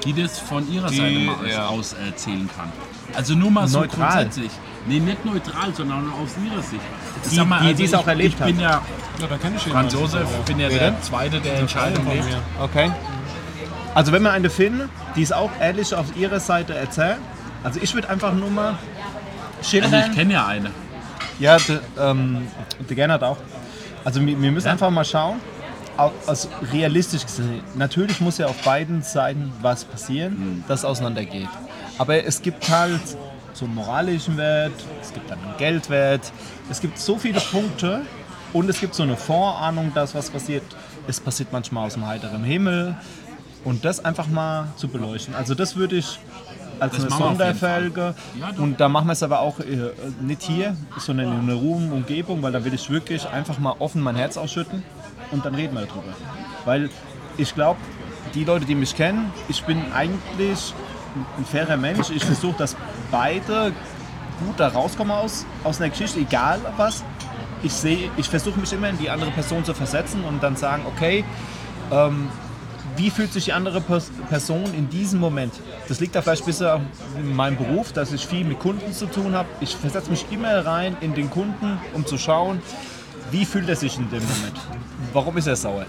die das von ihrer Die, Seite mal ja. aus erzählen kann. Also nur mal so Neutral. grundsätzlich. Nee, nicht neutral, sondern aus ihrer Sicht. Ich Die- sag mal, die- also die es auch erlebt ich bin ja Ja, da kenn ich ihn. Franz Josef, ich bin ja der Zweite, der Entscheidung lebt. Okay. Also wenn wir eine finden, die es auch ehrlich auf ihrer Seite erzählt, also ich würde einfach nur mal schildern. Also ich kenne ja eine. Ja, der, ähm, der Gernot auch. Also wir, wir müssen einfach mal schauen, au- also realistisch gesehen. Natürlich muss ja auf beiden Seiten was passieren, dass es auseinandergeht. Aber es gibt halt so einen moralischen Wert, es gibt dann einen Geldwert, es gibt so viele Punkte und es gibt so eine Vorahnung, dass was passiert. Es passiert manchmal aus dem heiteren Himmel und das einfach mal zu beleuchten. Also das würde ich als Das eine Sonderfolge Ja, und da machen wir es aber auch äh, nicht hier, sondern in einer ruhigen Umgebung, weil da will ich wirklich einfach mal offen mein Herz ausschütten und dann reden wir darüber. Weil ich glaube, die Leute, die mich kennen, ich bin eigentlich ein fairer Mensch. Ich versuche, dass beide gut da rauskommen aus, aus einer Geschichte, egal was. Ich ich versuche mich immer in die andere Person zu versetzen und dann sagen, okay, ähm, wie fühlt sich die andere Pers Person in diesem Moment? Das liegt da vielleicht bisschen in meinem Beruf, dass ich viel mit Kunden zu tun habe. Ich versetze mich immer rein in den Kunden, um zu schauen, wie fühlt er sich in dem Moment? Warum ist er sauer?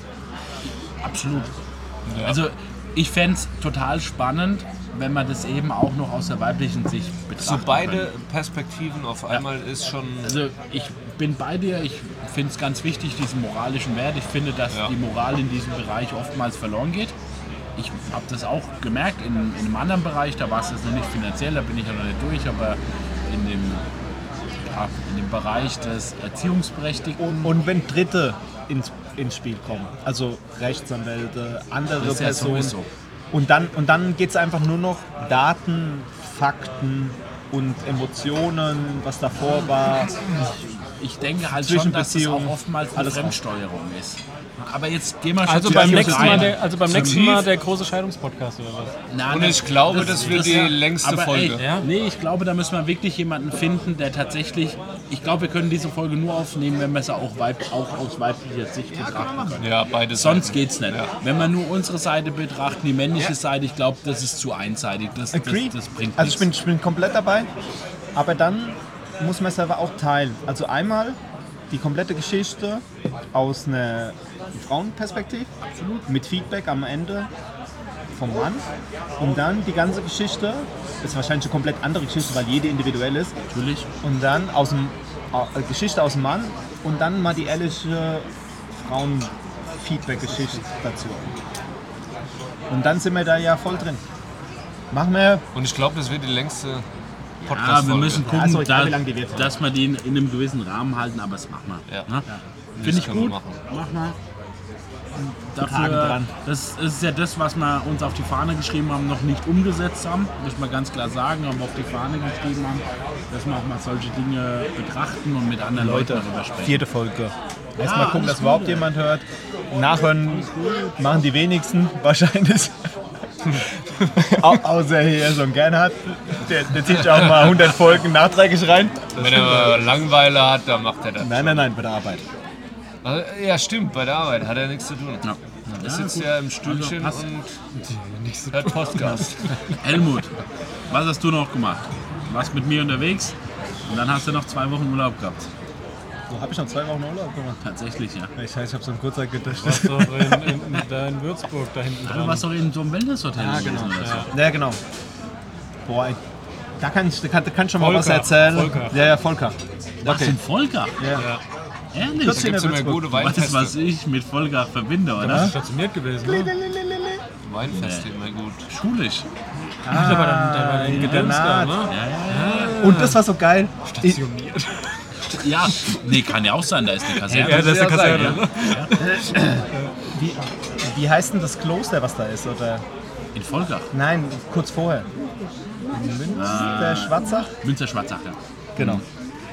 Absolut. Also ich fände es total spannend, wenn man das eben auch noch aus der weiblichen Sicht betrachtet. So beide Perspektiven auf einmal ist schon. Also ich bin bei dir, ich finde es ganz wichtig, diesen moralischen Wert. Ich finde, dass Ja. die Moral in diesem Bereich oftmals verloren geht. Ich habe das auch gemerkt in, in einem anderen Bereich, da war es jetzt noch nicht finanziell, da bin ich ja noch nicht durch, aber in dem, ja, in dem Bereich des Erziehungsberechtigten. Und wenn Dritte ins, ins Spiel kommen, also Rechtsanwälte, andere Das ist ja Personen. sowieso. Und dann, und dann geht es einfach nur noch Daten, Fakten und Emotionen, was davor war. Ich denke halt schon, dass das auch oftmals eine alles Fremdsteuerung ist. Aber jetzt gehen wir schon Also zu beim, nächsten. Mal der, also beim Zu nächsten? Mal der große Scheidungspodcast oder was? Nein, Und ich glaube, das wird die ja- längste aber Folge. Ey, Ja? Nee, ich glaube, da müssen wir wirklich jemanden finden, der tatsächlich. Ich glaube, wir können diese Folge nur aufnehmen, wenn wir es auch, weib, auch aus weiblicher Sicht betrachten können. Ja, beides. Sonst geht's nicht. Wenn wir nur unsere Seite betrachten, die männliche Seite, ich glaube, das ist zu einseitig. Das, das, Agree. das bringt Also ich bin, ich bin komplett dabei. Aber dann muss man es aber auch teilen. Also einmal die komplette Geschichte aus einer Frauenperspektive, mit Feedback am Ende vom Mann. Und dann die ganze Geschichte, ist wahrscheinlich eine komplett andere Geschichte, weil jede individuell ist. Natürlich. Und dann aus dem, äh, Geschichte aus dem Mann und dann mal die ehrliche Frauen-Feedback-Geschichte dazu. Und dann sind wir da ja voll drin. Machen wir. Und ich glaube, das wird die längste Ja, Podcast-Folge. wir müssen Ja, gucken, doch egal, da, wie lange die wird. dass wir die in, in einem gewissen Rahmen halten, aber das machen wir. Ja. Ne? Das Finde ich gut. machen. Mach mal. Dafür, dran. das ist ja das, was wir uns auf die Fahne geschrieben haben, noch nicht umgesetzt haben. Muss man ganz klar sagen, haben wir auf die Fahne geschrieben haben, dass wir auch mal solche Dinge betrachten und mit anderen Leuten Leute, darüber sprechen. vierte Folge. Erstmal gucken, alles dass überhaupt gut, jemand hört. Nachhören machen die wenigsten wahrscheinlich. Au außer hier so ein Gernhardt. Der, der zieht auch mal 100 Folgen nachträglich rein. Wenn er Langeweile hat, dann macht er das. Nein, nein, nein, bei der Arbeit. Also, Ja, stimmt, bei der Arbeit hat er nichts zu tun. Ja. Er sitzt ja im Stühlchen Also, und hört Podcast. Helmut, was hast du noch gemacht? Warst mit mir unterwegs und dann hast du noch zwei Wochen Urlaub gehabt. So habe ich noch zwei Wochen Urlaub gemacht. Tatsächlich, ja. Ich, ich habe so einen Kurzzeit gedacht. warst doch in, in, in, da in Würzburg, da hinten Du dran. warst doch in so einem Wellnesshotel Ah, gewesen genau. so. Ja, genau. Boah, ey. da kann ich, da kann, da kann ich schon mal Volker, was erzählen. Volker. Ja, ja, Volker. Was, Okay. in Volker? Ja. Ehrlich? Kürzchen Gibt es immer gute Weißt du, Weinfeste. was ich mit Volker verbinde, oder? Bist du stationiert gewesen, ne? Weinfeste immer gut. Schulisch. Ach, da war dann, da war dann Gedöns da, Internat. ne? Ja, ja, Und das war so geil. Ich, Stationiert. ja. Nee, kann ja auch sein, da ist eine Kaserne. Ja, das ist der sein, Kaserne. ja. wie, wie heißt denn das Kloster, was da ist? Oder? In Volker. Nein, kurz vorher. Münster, Schwarzach? Münster Schwarzach, ja. Genau.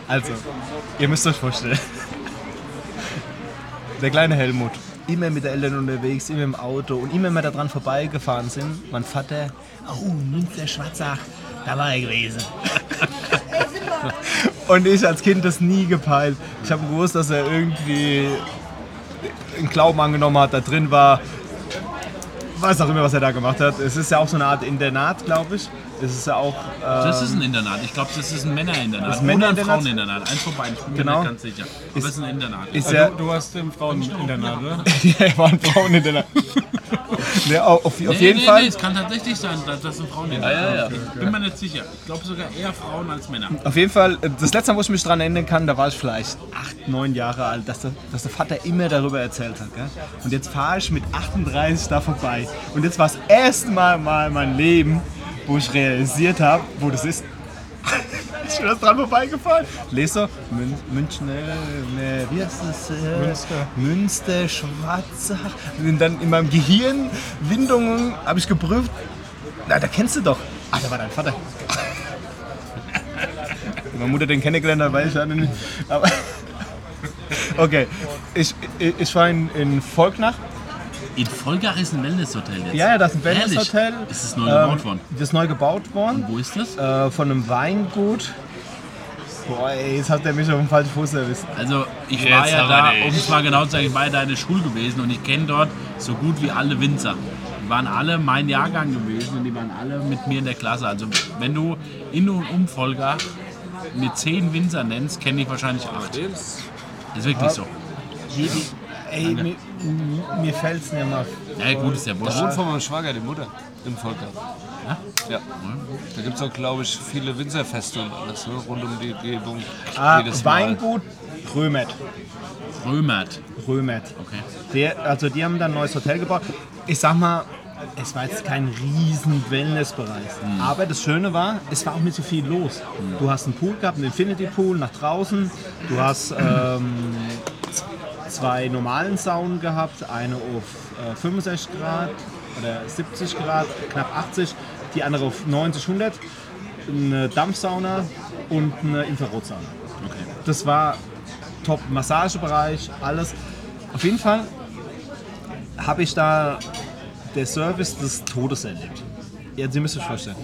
Also, ihr müsst euch vorstellen. Der kleine Helmut, immer mit den Eltern unterwegs, immer im Auto und immer wenn wir da dran vorbeigefahren sind, mein Vater, oh, Münster Schwarzach, da war er gewesen. und ich als Kind das nie gepeilt. Ich habe gewusst, dass er irgendwie einen Glauben angenommen hat, da drin war. Weiß auch immer, was er da gemacht hat. Es ist ja auch so eine Art Internat, glaube ich. Es ist ja auch. Äh, Das ist ein Internat. Ich glaube, das ist ein Männerinternat. Das ist ein Oder ein? Fraueninternat. Eins von beiden. Ich bin Genau. mir nicht ganz sicher. Aber es ist ein Internat. ist ja, Du, du hast im Fraueninternat, ne? Ja, waren Frauen in der ja, auf, auf Nee, jeden nee, Fall. Nee, es kann tatsächlich sein, dass das ein Fraueninternat Ja, ja, ja. Ich bin mir nicht sicher. Ich glaube sogar eher Frauen als Männer. Auf jeden Fall, äh, das letzte Mal, wo ich mich daran erinnern kann, da war ich vielleicht acht, neun Jahre alt, dass der, dass der Vater immer darüber erzählt hat. Gell? Und jetzt fahre ich mit 38 da vorbei. Und jetzt war das erste Mal mal in meinem Leben, wo ich realisiert habe, wo das ist. Ich bin das dran vorbeigefahren. Lese so, Mün München, äh, ne, wie heißt das? Äh, Münster. Münster, Schwarzach. Und dann in meinem Gehirn, Windungen, habe ich geprüft. Na, da kennst du doch. Ah, da war dein Vater. Meine Mutter den kennengelernt hat, weiß ich ja nicht. Aber okay, ich, ich, ich war in, in Volknach. In Volkach ist ein Wellnesshotel jetzt. Ja, ja, das ist ein? Wellnesshotel. Ist es neu gebaut Ähm, worden? Das ist neu gebaut worden. Wo ist das? Äh, von einem Weingut. Boah, ey, jetzt hat der mich auf den falschen Fuß erwischt. Also ich Jetzt war ja da, um es mal genau zu sagen, ich war ja da in der Schule gewesen und ich kenne dort so gut wie alle Winzer. Die waren alle mein Jahrgang gewesen und die waren alle mit mir in der Klasse. Also wenn du in und um Volkach mir zehn Winzer nennst, kenne ich wahrscheinlich acht. Ist wirklich so. Ey, mir, mir fällt es nicht mehr. Ja gut, ist ja Da wurscht. wohnt von meinem Schwager die Mutter im Volker. Ja? Ja. Da gibt es auch, glaube ich, viele Winzerfeste und alles ne? rund um die Umgebung. Ah, Jedes Mal. Weingut Römert. Römert. Römert. Okay. Der, also die haben dann ein neues Hotel gebaut. Ich sag mal, es war jetzt kein riesen Wellnessbereich. Aber das Schöne war, es war auch nicht so viel los. Du hast einen Pool gehabt, einen Infinity Pool nach draußen. Du hast ähm, zwei normalen Saunen gehabt, eine auf äh, 65 Grad oder 70 Grad, knapp 80, die andere auf 90, 100. Eine Dampfsauna und eine Infrarotsauna. Okay. Das war top. Massagebereich, alles. Auf jeden Fall habe ich da der Service des Todes erlebt. Ja, Sie müssen sich vorstellen.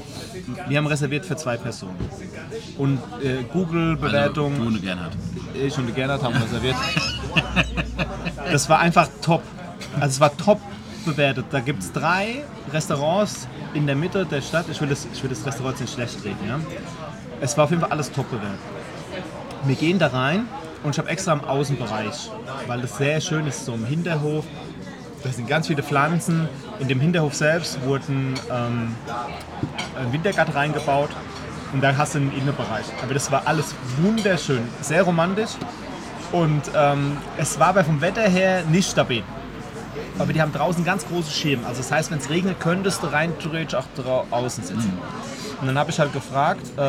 Wir haben reserviert für zwei Personen. Und äh, Also, Google-Bewertung, du und Gernot. ich und Gernot haben reserviert. Das war einfach top. Also es war top bewertet. Da gibt es drei Restaurants in der Mitte der Stadt. Ich will das, ich will das Restaurant jetzt nicht schlecht reden. Ja? Es war auf jeden Fall alles top bewertet. Wir gehen da rein und ich habe extra im Außenbereich, weil es sehr schön ist, so im Hinterhof. Da sind ganz viele Pflanzen. In dem Hinterhof selbst wurden ähm, ein Wintergarten reingebaut und da hast du einen Innenbereich. Aber das war alles wunderschön, sehr romantisch. Und ähm, es war aber vom Wetter her nicht stabil. Aber die haben draußen ganz große Schirme. Also das heißt, wenn es regnet, könntest du rein theoretisch auch draußen sitzen. Und dann habe ich halt gefragt, äh,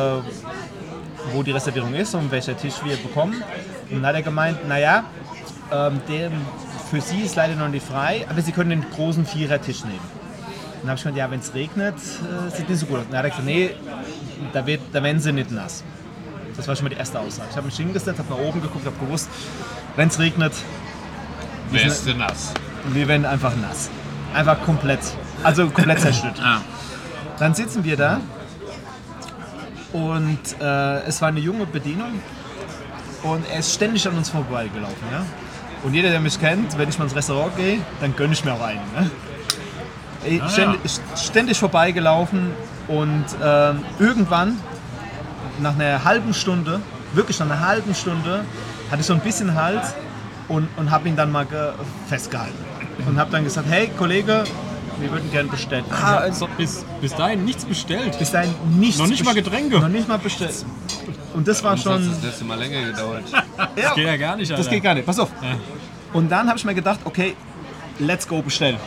wo die Reservierung ist und welcher Tisch wir bekommen. Und dann hat er gemeint, naja, ähm, der, für sie ist leider noch nicht frei, aber sie können den großen Vierertisch nehmen. Dann habe ich gemeint, ja, wenn es regnet, äh, sieht nicht so gut aus. Und dann hat er gesagt, nee, da, wird, da werden sie nicht nass. Das war schon mal die erste Aussage. Ich habe mich hingesetzt, habe nach oben geguckt, habe gewusst, wenn es regnet, Wärst du nass. wir werden einfach nass. Einfach komplett, also komplett zerstört. Ah. Dann sitzen wir da und äh, es war eine junge Bedienung und er ist ständig an uns vorbeigelaufen. Ja? Und jeder, der mich kennt, wenn ich mal ins Restaurant gehe, dann gönne ich mir auch einen. Ne? Ah, ständig, ständig vorbeigelaufen und ähm, irgendwann, nach einer halben Stunde, wirklich nach einer halben Stunde, hatte ich so ein bisschen Hals und, und habe ihn dann mal ge festgehalten. Und habe dann gesagt, hey Kollege, wir würden gerne bestellen. Ah, Also bis, bis dahin nichts bestellt. bis dahin nichts Noch nicht mal Getränke. Noch nicht mal bestellt. Und das war hat schon. das letzte Mal länger gedauert. Ja, Geht ja gar nicht, Alter. das geht gar nicht. Pass auf. Und dann habe ich mir gedacht, okay, let's go bestellen.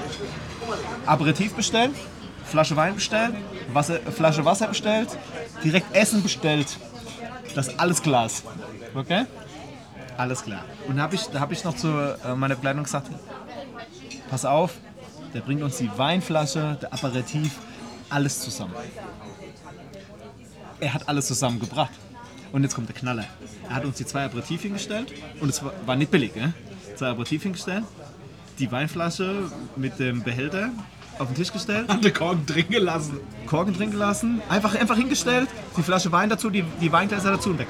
Aperitif bestellen, Flasche Wein bestellt, Wasser, Flasche Wasser bestellt, direkt Essen bestellt. Das ist alles Glas. Okay? Alles klar. Und da habe ich noch zu äh, meiner Begleitung gesagt, pass auf, der bringt uns die Weinflasche, der Aperitif, alles zusammen. Er hat alles zusammengebracht. Und jetzt kommt der Knaller. Er hat uns die zwei Aperitif hingestellt und es war, war nicht billig, ne? Zwei Aperitif hingestellt, die Weinflasche mit dem Behälter auf den Tisch gestellt, Hat den Korken drin gelassen. Korken drin gelassen, einfach, einfach hingestellt, die Flasche Wein dazu, die, die Weingläser dazu und weg.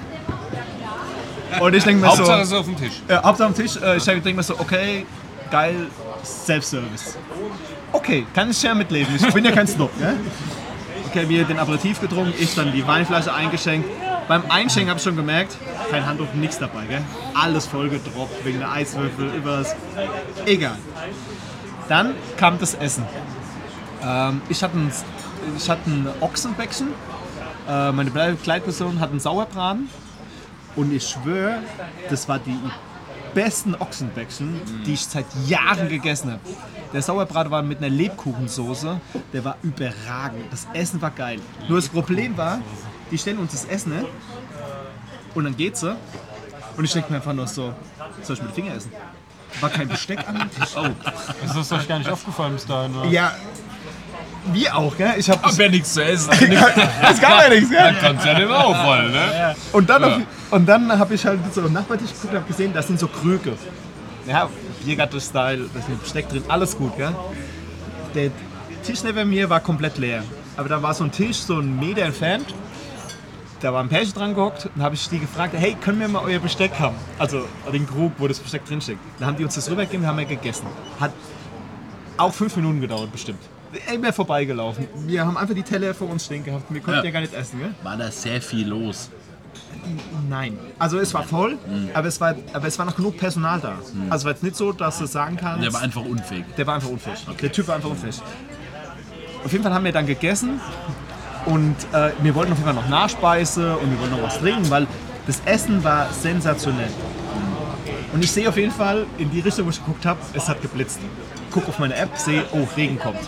Und ich denke mir so, Hauptsache ist auf dem Tisch. äh, Hauptsache am Tisch, äh, ich denke mir so, okay, geil, Self-Service. Okay, kann ich ja mitleben, ich bin ja kein Snob, ne? Okay, wir den Aperitif getrunken, ich dann die Weinflasche eingeschenkt. Beim Einschenken habe ich schon gemerkt, kein Handtuch, nichts dabei, gell? Alles voll gedroppt, wegen der Eiswürfel, übers. Egal. Dann kam das Essen. Ähm, ich hatte ein, ich hatte ein Ochsenbäckchen. Äh, meine Begleitperson hat einen Sauerbraten. Und ich schwöre, das war die besten Ochsenbäckchen, die ich seit Jahren gegessen habe. Der Sauerbraten war mit einer Lebkuchensoße, der war überragend. Das Essen war geil. Nur das Problem war, die stellen uns das Essen ne? und dann geht sie. Und ich denke mir einfach nur so, soll ich mit Finger essen? War kein Besteck an dem Tisch. Ist das euch gar nicht aufgefallen bis dahin? Oder? Ja, wir auch, gell? Ich hab, Hab ja nichts zu essen. es gab ja nichts, gell? Kann es ja nicht auffallen, ne? Und dann, auf- und dann habe ich halt so am Nachbartisch geguckt und habe gesehen, das sind so Krüge. Ja, Biergatter-Style, da ist ein Besteck drin, alles gut, gell? Der Tisch neben mir war komplett leer. Aber da war so ein Tisch, so einen Meter entfernt. Da war ein Pärchen dran gehockt und habe ich die gefragt, hey, können wir mal euer Besteck haben? Also den Krug, wo das Besteck drinsteckt. Dann haben die uns das rübergegeben, haben wir gegessen. Hat auch fünf Minuten gedauert, bestimmt. Immer vorbeigelaufen. Wir haben einfach die Teller vor uns stehen gehabt. Wir konnten ja, Ja. gar nicht essen, gell? War da sehr viel los. Nein. Also es war voll, Mhm. aber, es war, aber es war noch genug Personal da. Also es war jetzt nicht so, dass du sagen kannst, Der war einfach unfähig. der war einfach unfähig. Der Typ war einfach unfähig. Auf jeden Fall haben wir dann gegessen und äh, wir wollten auf jeden Fall noch Nachspeise und wir wollten noch was trinken, weil das Essen war sensationell. Und ich sehe auf jeden Fall in die Richtung, wo ich geguckt habe, es hat geblitzt. Guck auf meine App, sehe, oh, Regen kommt.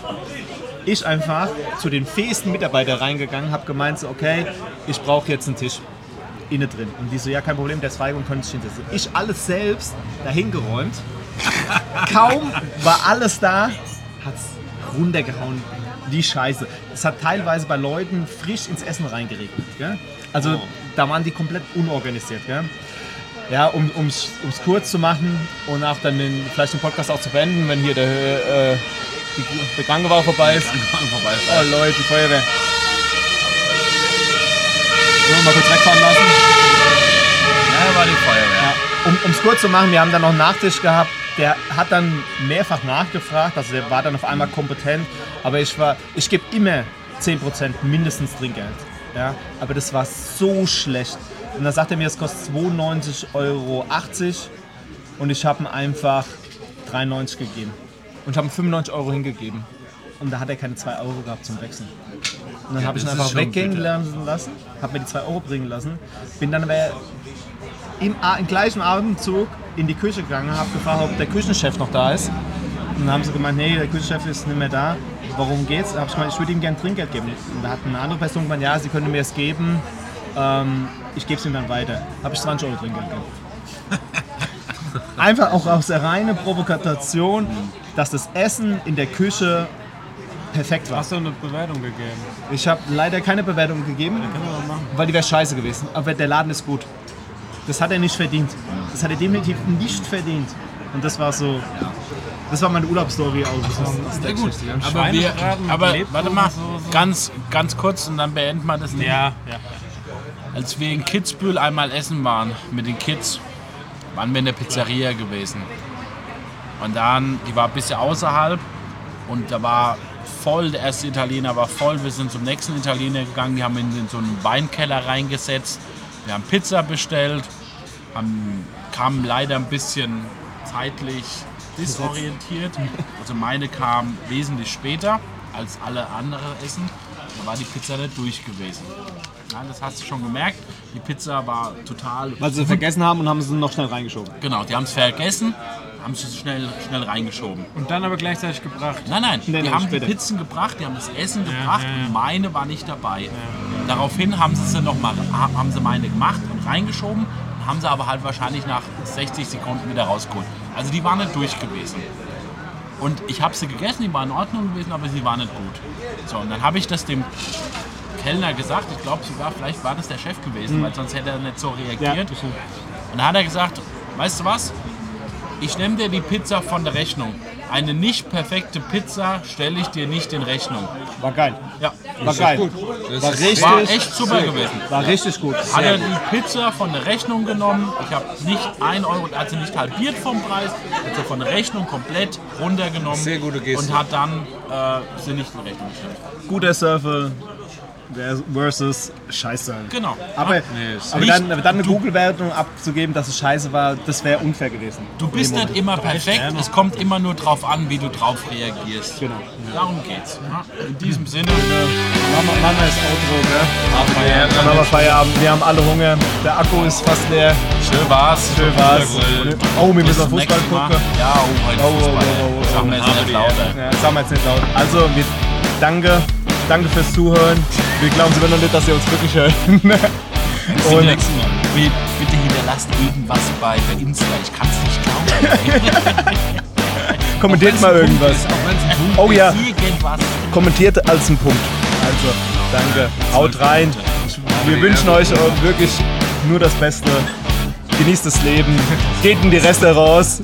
Ich einfach zu den fähigsten Mitarbeitern reingegangen, habe gemeint, so, okay, ich brauche jetzt einen Tisch innen drin. Und die so, ja, kein Problem, der ist frei und können sich hinsetzen. Ich alles selbst dahin geräumt. Kaum war alles da, hat es runtergehauen. Wie scheiße. Es hat teilweise bei Leuten frisch ins Essen reingeregnet. Gell? Also da waren die komplett unorganisiert. Gell? Ja, um es kurz zu machen und auch dann den, vielleicht den Podcast auch zu beenden, wenn hier der, äh, die, der Krankenwagen vorbei ist. Vorbei. Oh Leute, die Feuerwehr. Wollen wir mal kurz wegfahren lassen? Ja, war die Feuerwehr. Ja, um es kurz zu machen, wir haben dann noch einen Nachtisch gehabt. Der hat dann mehrfach nachgefragt, also der war dann auf einmal kompetent. Aber ich war, ich gebe immer 10% mindestens Trinkgeld. Ja, aber das war so schlecht. Und dann sagt er mir, es kostet 92,80 Euro und ich habe ihm einfach 93 gegeben. Und ich habe ihm 95 Euro hingegeben. Und da hat er keine 2 Euro gehabt zum Wechseln. Und dann habe ich ihn einfach weggehen bitter. lassen, habe mir die 2 Euro bringen lassen. Bin dann aber im, im gleichen Abendzug in die Küche gegangen, habe gefragt, ob der Küchenchef noch da ist. Und dann haben sie gemeint, nee, der Küchenchef ist nicht mehr da. Warum geht's? Da habe ich gemeint, ich würde ihm gerne Trinkgeld geben. Und da hat eine andere Person gemeint, ja, sie können mir es geben. Ähm, ich gebe es ihm dann weiter. Habe ich 20 Euro Trinkgeld gegeben. Einfach auch aus der reinen Provokation, dass das Essen in der Küche perfekt war. Hast du eine Bewertung gegeben? Ich habe leider keine Bewertung gegeben, weil die wäre scheiße gewesen. Aber der Laden ist gut. Das hat er nicht verdient. Das hat er definitiv nicht verdient. Und das war so. Das war meine Urlaubsstory aus. Sehr gut. Aber, wir, aber warte mal, ganz, ganz kurz und dann beenden wir das Ding. Ja, ja. Als wir in Kitzbühel einmal essen waren mit den Kids, waren wir in der Pizzeria gewesen. Und dann, die war ein bisschen außerhalb und da war voll, der erste Italiener war voll. Wir sind zum nächsten Italiener gegangen, die haben ihn in so einen Weinkeller reingesetzt. Wir haben Pizza bestellt, haben, kamen leider ein bisschen zeitlich disorientiert. Also meine kam wesentlich später als alle anderen Essen. Da war die Pizza nicht durch gewesen. Ja, das hast du schon gemerkt. Die Pizza war total. Weil sie vergessen haben und haben sie noch schnell reingeschoben. Genau, die haben es vergessen, haben es schnell, schnell reingeschoben. Und dann aber gleichzeitig gebracht. Nein, nein, Nee, die haben später. die Pizzen gebracht, die haben das Essen gebracht ja, ja. und meine war nicht dabei. Daraufhin haben sie sie noch mal, haben sie meine gemacht und reingeschoben, haben sie aber halt wahrscheinlich nach 60 Sekunden wieder rausgeholt. Also die waren nicht durch gewesen. Und ich habe sie gegessen, die waren in Ordnung gewesen, aber sie waren nicht gut. So, und dann habe ich das dem Kellner gesagt, ich glaube sogar, vielleicht war das der Chef gewesen, weil sonst hätte er nicht so reagiert. Und dann hat er gesagt, weißt du was? Ich nehme dir die Pizza von der Rechnung. Eine nicht perfekte Pizza stelle ich dir nicht in Rechnung. War geil. Ja, War geil. Das War richtig, war echt super gewesen. war richtig gut. Hat er die Pizza von der Rechnung genommen. Ich habe nicht ein Euro, er hat sie nicht halbiert vom Preis, hat sie von der Rechnung komplett runtergenommen. Sehr gute Geste. Und hat dann äh, sie nicht in Rechnung gestellt. Guter Surfer versus Scheiße. Genau. Aber, ist aber, nicht- dann, aber dann eine Google-Wertung abzugeben, dass es scheiße war, das wäre unfair gewesen. Du bist nicht immer perfekt, es kommt immer nur drauf an, wie du drauf reagierst. Genau. Darum geht's. Ja, in diesem Sinne, Machen wir machen wir das Outro, gell? Feierabend. Dann haben wir Feierabend. Wir haben alle Hunger. Der Akku ist fast leer. schön war's. Schön war's. Oh, wir müssen auf Fußball gucken. Ja, oh, heute Oh, oh, Fußball. oh, oh, oh. Sagen wir jetzt nicht lauter. Ja, sagen wir jetzt nicht laut. Also, wir danke, danke fürs Zuhören. Wir glauben sogar noch nicht, dass ihr uns wirklich hört. Bis zum Und- nächsten Mal. Bitte hinterlasst irgendwas bei der Insta. Ich kann's nicht glauben. Kommentiert mal irgendwas. Punkt Oh ja. ist, Irgendwas. Kommentiert als ein Punkt. Also, danke. Haut rein. Wir wünschen euch wirklich nur das Beste. Genießt das Leben. Geht in die Restaurants.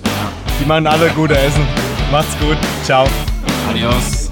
Die machen alle gute Essen. Macht's gut. Ciao. Adios.